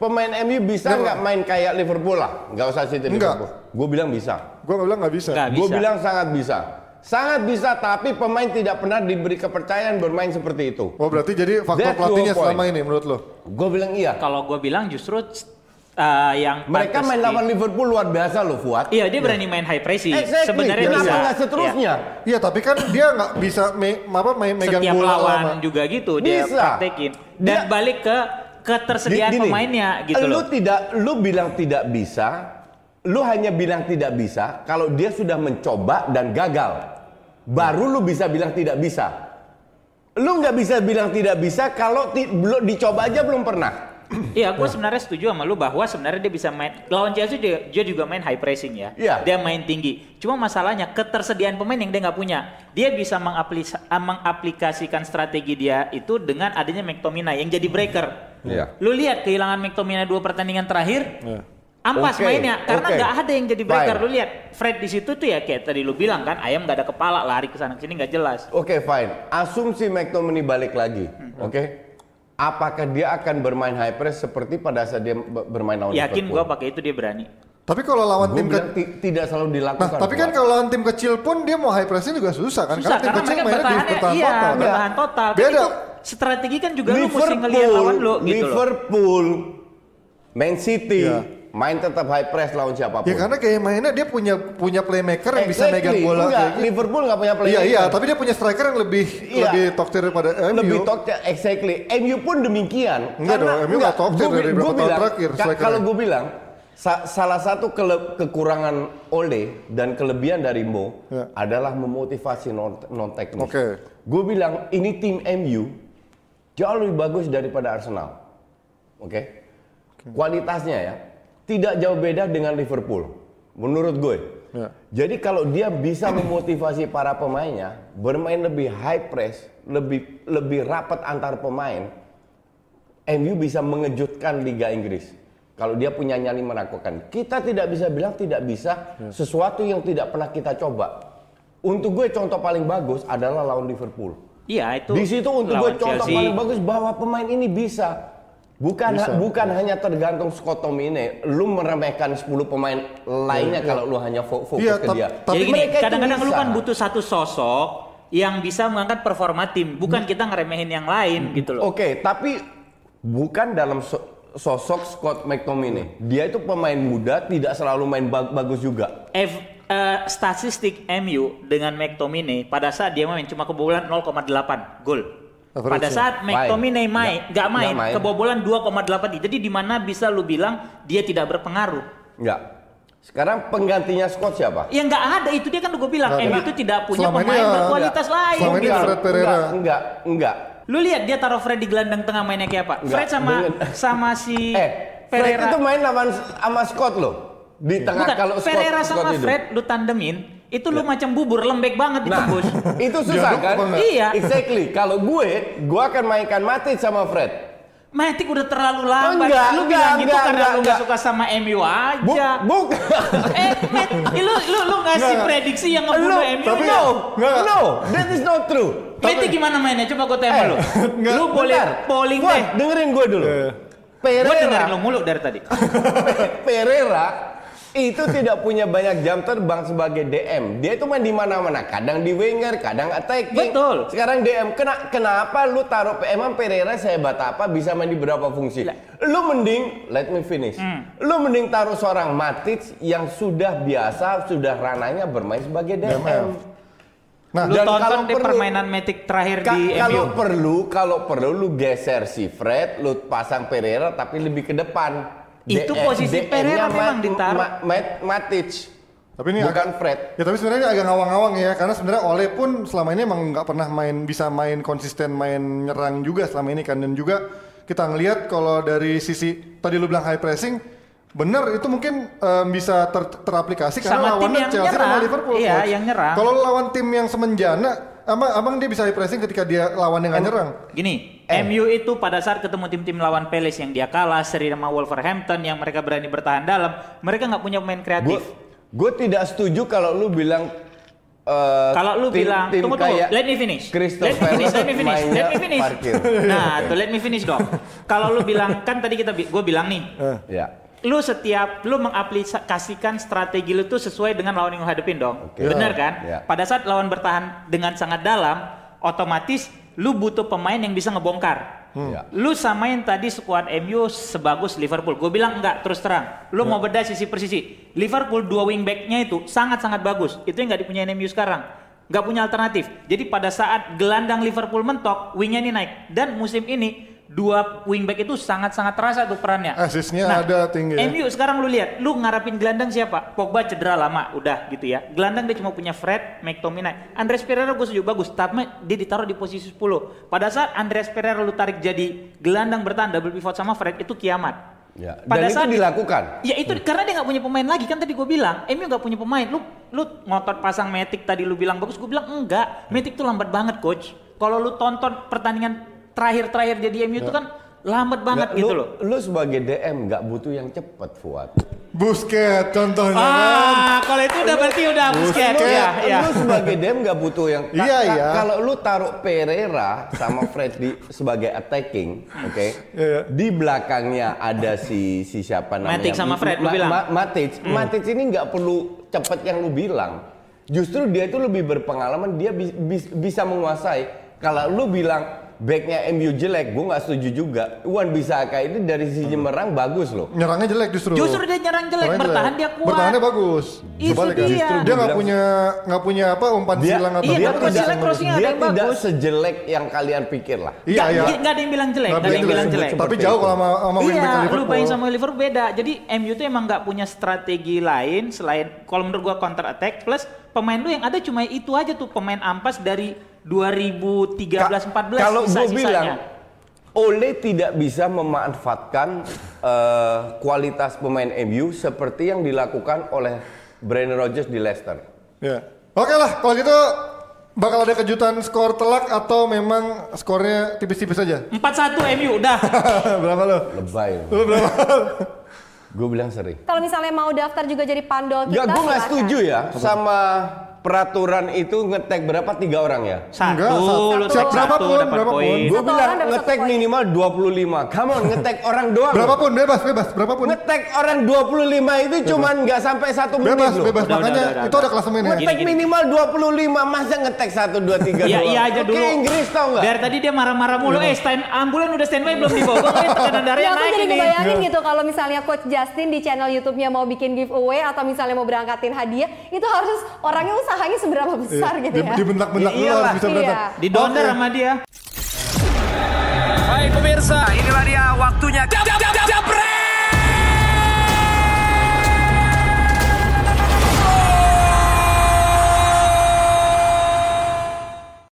Speaker 3: pemain MU bisa
Speaker 2: Enggak.
Speaker 3: nggak main kayak Liverpool lah? Nggak usah City
Speaker 2: Enggak.
Speaker 3: Liverpool. Gue bilang bisa.
Speaker 2: Gue bilang nggak bisa.
Speaker 4: Nggak
Speaker 3: Gue
Speaker 4: bisa.
Speaker 3: bilang sangat bisa. Sangat bisa, tapi pemain tidak pernah diberi kepercayaan bermain seperti itu.
Speaker 2: Oh berarti jadi faktor
Speaker 3: That's
Speaker 2: pelatihnya selama ini menurut lo?
Speaker 3: Gue bilang iya.
Speaker 4: Kalau gue bilang justru uh, yang
Speaker 3: Mereka main
Speaker 4: di-
Speaker 3: lawan Liverpool luar biasa loh, Fuad.
Speaker 4: Iya dia berani main high pressing.
Speaker 3: Exactly.
Speaker 4: Sebenarnya
Speaker 3: Kenapa
Speaker 4: bisa.
Speaker 3: nggak seterusnya?
Speaker 2: Iya tapi kan dia nggak bisa me, apa main
Speaker 4: Iya.
Speaker 2: megang
Speaker 4: Setiap
Speaker 2: bola
Speaker 4: lawan
Speaker 2: lama.
Speaker 4: juga gitu dia
Speaker 3: Bisa.
Speaker 4: praktekin. Dan
Speaker 3: Dia-
Speaker 4: balik ke ketersediaan
Speaker 3: Gini,
Speaker 4: pemainnya gitu
Speaker 3: lu
Speaker 4: loh.
Speaker 3: tidak, lu bilang tidak bisa, lu hanya bilang tidak bisa kalau dia sudah mencoba dan gagal. Baru lu bisa bilang tidak bisa. Lu nggak bisa bilang tidak bisa kalau ti- belum dicoba aja belum pernah.
Speaker 4: Iya, gue sebenarnya setuju sama lu bahwa sebenarnya dia bisa main lawan Chelsea dia, dia juga main high pressing ya.
Speaker 3: Iya.
Speaker 4: Dia main tinggi. Cuma masalahnya ketersediaan pemain yang dia nggak punya. Dia bisa mengaplis- ah, mengaplikasikan strategi dia itu dengan adanya McTominay yang jadi breaker.
Speaker 3: Iya.
Speaker 4: Lu lihat kehilangan McTominay dua pertandingan terakhir.
Speaker 2: Iya.
Speaker 4: Ampas
Speaker 3: Oke,
Speaker 4: mainnya karena nggak ada yang jadi breaker.
Speaker 3: Fine.
Speaker 4: Lu lihat Fred di situ tuh ya kayak tadi lu bilang kan ayam nggak ada kepala lari ke sana sini nggak jelas.
Speaker 3: Oke, fine. Asumsi McTominay balik lagi.
Speaker 4: Hmm.
Speaker 3: Oke. Apakah dia akan bermain high press seperti pada saat dia be- bermain lawan
Speaker 4: Yakin
Speaker 3: Liverpool?
Speaker 4: gua pakai itu dia berani.
Speaker 2: Tapi kalau lawan
Speaker 3: Gua
Speaker 2: tim ke-
Speaker 3: ti- tidak selalu
Speaker 2: Nah,
Speaker 3: dilakukan.
Speaker 2: tapi kan kalau lawan tim kecil pun dia mau high pressing juga susah kan?
Speaker 4: Susah
Speaker 2: karena tim
Speaker 4: karena
Speaker 2: kecil
Speaker 4: mereka
Speaker 2: mainnya di
Speaker 4: bertahan
Speaker 2: bertahan
Speaker 4: iya,
Speaker 2: total.
Speaker 4: bertahan total. Kan
Speaker 2: Beda.
Speaker 4: strategi kan juga lu mesti ngelihat lawan lu gitu loh.
Speaker 3: Liverpool, Man City,
Speaker 2: Iya.
Speaker 3: Main tetap high press lawan siapa pun.
Speaker 2: Ya karena kayak mainnya dia punya punya playmaker yang bisa megang bola
Speaker 3: Enggak,
Speaker 2: kayak gitu.
Speaker 3: Liverpool nggak punya
Speaker 2: Iya
Speaker 3: playmaker.
Speaker 2: iya, tapi dia punya striker yang lebih
Speaker 3: Iya.
Speaker 2: lebih top tier daripada MU.
Speaker 3: lebih top tier, exactly. MU pun demikian.
Speaker 2: Enggak dong, MU nggak top tier
Speaker 3: gua
Speaker 2: dari
Speaker 3: gua
Speaker 2: berapa tahun terakhir.
Speaker 3: Kalau gue bilang, sa- salah satu kele- kekurangan Ole dan kelebihan dari Mo
Speaker 2: Ya.
Speaker 3: adalah memotivasi non, non teknis.
Speaker 2: Oke.
Speaker 3: Gue bilang ini tim MU jauh lebih bagus daripada Arsenal. Oke. Kualitasnya ya tidak jauh beda dengan Liverpool. Menurut gue.
Speaker 2: Ya.
Speaker 3: Jadi kalau dia bisa memotivasi para pemainnya bermain lebih high press, lebih lebih rapat antar pemain, MU bisa mengejutkan Liga Inggris. Kalau dia punya nyali menakutkan. Kita tidak bisa bilang tidak bisa sesuatu yang tidak pernah kita coba. Untuk gue contoh paling bagus adalah lawan Liverpool.
Speaker 4: Iya itu.
Speaker 3: Di situ untuk gue contoh
Speaker 4: Chelsea.
Speaker 3: paling bagus bahwa pemain ini bisa. Bukan
Speaker 2: Bisa.
Speaker 3: bukan hanya tergantung Scott McTominay, lu meremehkan 10 pemain lainnya kalau lu hanya fo- fokus
Speaker 2: Iya,
Speaker 3: ke dia.
Speaker 2: tapi
Speaker 4: Jadi gini, kadang-kadang lu kan butuh satu sosok yang bisa mengangkat performa tim, bukan kita ngeremehin yang lain gitu loh.
Speaker 3: Oke, tapi bukan dalam so- sosok Scott McTominay. Dia itu pemain muda, tidak selalu main bag- bagus juga.
Speaker 4: F, eh, statistik MU dengan McTominay pada saat dia main cuma kebobolan 0,8 gol.
Speaker 2: Average
Speaker 4: Pada saat McTominay
Speaker 3: Main.
Speaker 4: main,
Speaker 3: Nggak-
Speaker 4: nggak main,
Speaker 3: nggak main.
Speaker 4: kebobolan 2,8. Jadi di mana bisa lu bilang dia tidak berpengaruh?
Speaker 3: Enggak. Sekarang penggantinya Scott siapa?
Speaker 4: Ya nggak ada itu dia kan gue bilang
Speaker 2: Nggak
Speaker 4: MU itu tidak punya pemain
Speaker 2: ya,
Speaker 4: berkualitas lain.
Speaker 2: selama ini
Speaker 4: gitu.
Speaker 2: Fred Pereira.
Speaker 3: Enggak, enggak, enggak.
Speaker 4: Lu lihat dia taruh Fred di gelandang tengah mainnya kayak apa?
Speaker 3: Nggak,
Speaker 4: Fred sama
Speaker 3: dengan-
Speaker 4: sama si
Speaker 3: Eh, Fred
Speaker 4: Pereira.
Speaker 3: itu main lawan sama Scott loh. Di tengah
Speaker 4: Bukan,
Speaker 3: kalau Scott,
Speaker 4: Pereira
Speaker 3: Scott
Speaker 4: sama
Speaker 3: hidup.
Speaker 4: Fred lu tandemin, itu lu macam bubur lembek banget
Speaker 3: Nah,
Speaker 4: ditembus.
Speaker 3: itu susah kan?
Speaker 2: enggak?
Speaker 4: Iya.
Speaker 3: Exactly. Kalau gue, gue akan mainkan Matic sama Fred.
Speaker 4: Matic udah terlalu lambat.
Speaker 3: Enggak,
Speaker 4: lu
Speaker 3: enggak,
Speaker 4: bilang gitu
Speaker 3: enggak,
Speaker 4: karena
Speaker 3: enggak,
Speaker 4: lu nggak
Speaker 3: enggak.
Speaker 4: suka sama MU
Speaker 3: Buk,
Speaker 4: aja.
Speaker 3: buk.
Speaker 4: eh, Matt, lu lu lu ngasih
Speaker 2: Enggak, enggak.
Speaker 4: prediksi yang
Speaker 3: Lu,
Speaker 4: ngebunuh MU.
Speaker 3: tapi
Speaker 4: no.
Speaker 3: no,
Speaker 2: Enggak.
Speaker 3: no, that is not true.
Speaker 4: Matic gimana mainnya? Coba gue tanya
Speaker 3: Eh,
Speaker 4: lu.
Speaker 2: enggak,
Speaker 4: Lu boleh polling deh.
Speaker 3: dengerin gue dulu.
Speaker 2: Eh.
Speaker 4: Gue dengerin
Speaker 3: Pereira,
Speaker 4: lu mulu dari tadi.
Speaker 3: Pereira itu tidak punya banyak jam terbang sebagai DM. Dia itu main di mana-mana. Kadang di winger, kadang attacking.
Speaker 4: Betul.
Speaker 3: Sekarang DM. Kena, kenapa lu taruh emang Pereira sehebat apa bisa main di berapa fungsi? Lu mending let me finish.
Speaker 4: Hmm.
Speaker 3: Lu mending taruh seorang Matic yang sudah biasa, sudah rananya bermain sebagai DM.
Speaker 2: DMF. Nah,
Speaker 4: Lu
Speaker 3: Dan
Speaker 4: tonton
Speaker 3: kalau
Speaker 4: di
Speaker 3: perlu-
Speaker 4: permainan Matic terakhir
Speaker 3: Ka-
Speaker 4: di
Speaker 3: kalau
Speaker 4: MU.
Speaker 3: perlu, kalau perlu lu geser si Fred, lu pasang Pereira tapi lebih ke depan.
Speaker 4: Itu
Speaker 3: DM
Speaker 4: posisi
Speaker 3: DM-nya
Speaker 4: Pereira
Speaker 3: Ma-
Speaker 4: memang ditaruh.
Speaker 3: Ma- Ma- Matic.
Speaker 2: Tapi ini
Speaker 3: bukan
Speaker 2: agak-
Speaker 3: Fred.
Speaker 2: Ya tapi sebenarnya agak ngawang-ngawang ya karena sebenarnya Ole pun selama ini emang nggak pernah main bisa main konsisten main nyerang juga selama ini kan dan juga kita ngelihat kalau dari sisi tadi lu bilang high pressing bener itu mungkin em, bisa ter- teraplikasi karena
Speaker 4: Sama
Speaker 2: lawannya Chelsea sama. Liverpool.
Speaker 4: Iya,
Speaker 2: coach.
Speaker 4: yang nyerang.
Speaker 2: Kalau lawan tim yang semenjana, abang, abang dia bisa high pressing ketika dia lawan yang nggak nyerang.
Speaker 4: Gini,
Speaker 3: Eh.
Speaker 4: MU itu pada saat ketemu tim-tim lawan Palace yang dia kalah, seri sama Wolverhampton yang mereka berani bertahan dalam, mereka nggak punya pemain kreatif.
Speaker 3: gue tidak setuju kalau lu bilang eh,
Speaker 4: Kalau lu
Speaker 3: tim-
Speaker 4: bilang,
Speaker 3: tim
Speaker 4: tunggu tunggu,
Speaker 3: kayak
Speaker 4: let me finish.
Speaker 3: Crystal
Speaker 4: let me finish, let me finish, let me finish.
Speaker 3: parkir.
Speaker 4: Nah, tuh let me finish dong. Kalau lu bilang kan tadi kita gue bilang nih,
Speaker 3: ya.
Speaker 4: Lu setiap lu mengaplikasikan strategi lu tuh sesuai dengan lawan yang lu hadepin dong.
Speaker 3: Oke.
Speaker 4: Bener kan?
Speaker 3: Ya.
Speaker 4: Pada saat lawan bertahan dengan sangat dalam, otomatis lu butuh pemain yang bisa ngebongkar.
Speaker 3: Ya.
Speaker 4: Lu samain tadi skuad MU sebagus Liverpool. Gue bilang enggak terus terang. Lu mau bedah sisi per sisi. Liverpool dua wingbacknya itu sangat-sangat bagus. Itu yang nggak dipunyai MU sekarang. Nggak punya alternatif. Jadi pada saat gelandang Liverpool mentok, wingnya ini naik. Dan musim ini dua wingback itu sangat-sangat terasa tuh perannya.
Speaker 2: Asisnya ada tinggi ya.
Speaker 4: MU sekarang lu lihat, lu ngarapin gelandang siapa? Pogba cedera lama, udah gitu ya. Gelandang dia cuma punya Fred, McTominay. Andres Pereira gue setuju bagus, tapi dia ditaruh di posisi 10. Pada saat Andres Pereira lu tarik jadi gelandang bertahan double pivot sama Fred itu kiamat.
Speaker 3: Ya.
Speaker 4: Pada
Speaker 3: Dan itu
Speaker 4: saat-
Speaker 3: dilakukan.
Speaker 4: Ya itu karena dia nggak punya pemain lagi kan tadi gue bilang, MU nggak punya pemain. Lu lu ngotot pasang Matic tadi lu bilang bagus, gue bilang enggak. Matic tuh lambat banget coach. Kalau lu tonton pertandingan terakhir-terakhir jadi MU itu kan lambat banget
Speaker 3: Nggak,
Speaker 4: gitu
Speaker 3: lu,
Speaker 4: loh.
Speaker 3: Lu sebagai DM nggak butuh yang cepet, Fuad.
Speaker 2: Busket contohnya kan.
Speaker 4: Ah, kalau itu udah berarti udah busket
Speaker 3: Lu,
Speaker 4: ya, ya.
Speaker 3: lu sebagai DM nggak butuh yang.
Speaker 2: Iya,
Speaker 3: ka-
Speaker 2: iya.
Speaker 3: Kalau lu taruh Pereira sama Freddy sebagai attacking, oke?
Speaker 2: Iya.
Speaker 3: Di belakangnya ada si si siapa namanya?
Speaker 4: Matic sama Fred, lu bilang? Hmm.
Speaker 3: Matic. Matic ini nggak perlu cepet yang lu bilang. Justru dia itu lebih berpengalaman, dia bi- bis- bisa menguasai. Kalau lu bilang backnya MU jelek, gue nggak setuju juga. Wan Bisaka ini dari sisi merang bagus loh.
Speaker 2: Nyerangnya jelek justru.
Speaker 4: Justru dia nyerang jelek,
Speaker 2: Nyerang
Speaker 4: bertahan dia kuat.
Speaker 2: Bertahannya bagus.
Speaker 4: Itu
Speaker 2: Sebaliknya.
Speaker 4: dia.
Speaker 2: Justru Dia nggak punya nggak punya apa umpan
Speaker 3: Dia,
Speaker 2: silang atau
Speaker 4: Iya,
Speaker 3: dia
Speaker 4: tapi
Speaker 3: tidak,
Speaker 4: crossing-
Speaker 3: dia
Speaker 4: yang
Speaker 3: tidak
Speaker 4: bagus.
Speaker 3: sejelek yang kalian pikir lah.
Speaker 2: Iya,
Speaker 4: Nggak-
Speaker 2: iya.
Speaker 4: nggak ada yang bilang jelek,
Speaker 2: Nggak
Speaker 4: nggak ada yang
Speaker 2: jelek.
Speaker 4: bilang jelek.
Speaker 2: Tapi jauh kalau sama, sama
Speaker 4: Iya, lu
Speaker 2: Liverpool.
Speaker 4: bayangin sama Liverpool beda. Jadi MU tuh emang nggak punya strategi lain selain kalau menurut gua counter attack plus pemain lu yang ada cuma itu aja tuh pemain ampas dari 2013-14
Speaker 3: Kalau gue
Speaker 4: sisa-sisanya.
Speaker 3: bilang Ole tidak bisa memanfaatkan eh, kualitas pemain MU seperti yang dilakukan oleh Brendan Rodgers di Leicester.
Speaker 2: Ya. Oke lah, kalau gitu bakal ada kejutan skor telak atau memang skornya tipis-tipis aja?
Speaker 4: 4-1 MU udah.
Speaker 2: Berapa lo?
Speaker 3: Lebay.
Speaker 2: Lo berapa?
Speaker 3: gue bilang sering.
Speaker 1: Kalau misalnya mau daftar juga jadi pandol kita,
Speaker 3: Enggak, gue nggak setuju ya sama peraturan itu ngetek berapa tiga orang ya?
Speaker 4: Satu,
Speaker 2: Enggak, satu.
Speaker 4: lu
Speaker 2: berapapun,
Speaker 4: satu dapat
Speaker 2: berapapun.
Speaker 4: poin.
Speaker 3: Gue
Speaker 1: Satu
Speaker 3: bilang ngetek minimal 25. Come on, ngetek orang doang.
Speaker 2: Berapapun bebas, bebas, berapapun.
Speaker 3: Ngetek orang 25 itu cuman nggak sampai satu menit
Speaker 2: Bebas,
Speaker 3: loh.
Speaker 2: bebas.
Speaker 4: Udah,
Speaker 2: Makanya
Speaker 4: udah, udah,
Speaker 2: itu ada klasemennya.
Speaker 4: Gini,
Speaker 3: Ngetek
Speaker 4: gini.
Speaker 3: minimal 25, masa ngetek 1, 2, 3
Speaker 4: Iya, iya aja
Speaker 3: Oke,
Speaker 4: dulu.
Speaker 3: Inggris tau nggak?
Speaker 4: Dari tadi dia marah-marah mulu. Eh, stand ambulan udah standby belum dibawa. Gue ngeliat tekanan darahnya
Speaker 1: Ya aku
Speaker 4: naik
Speaker 1: jadi
Speaker 4: ini.
Speaker 1: ngebayangin gitu kalau misalnya Coach Justin di channel YouTube-nya mau bikin giveaway atau misalnya mau berangkatin hadiah, itu harus orangnya usahanya seberapa besar
Speaker 2: iya.
Speaker 1: gitu ya.
Speaker 2: Dibentak-bentak
Speaker 4: ya,
Speaker 2: dulu harus bisa
Speaker 1: bentak.
Speaker 4: Di donor
Speaker 2: okay.
Speaker 4: sama dia.
Speaker 5: Hai pemirsa, inilah dia waktunya. Jap, jap, jap, jap, jap, jap, jap, jap, jap,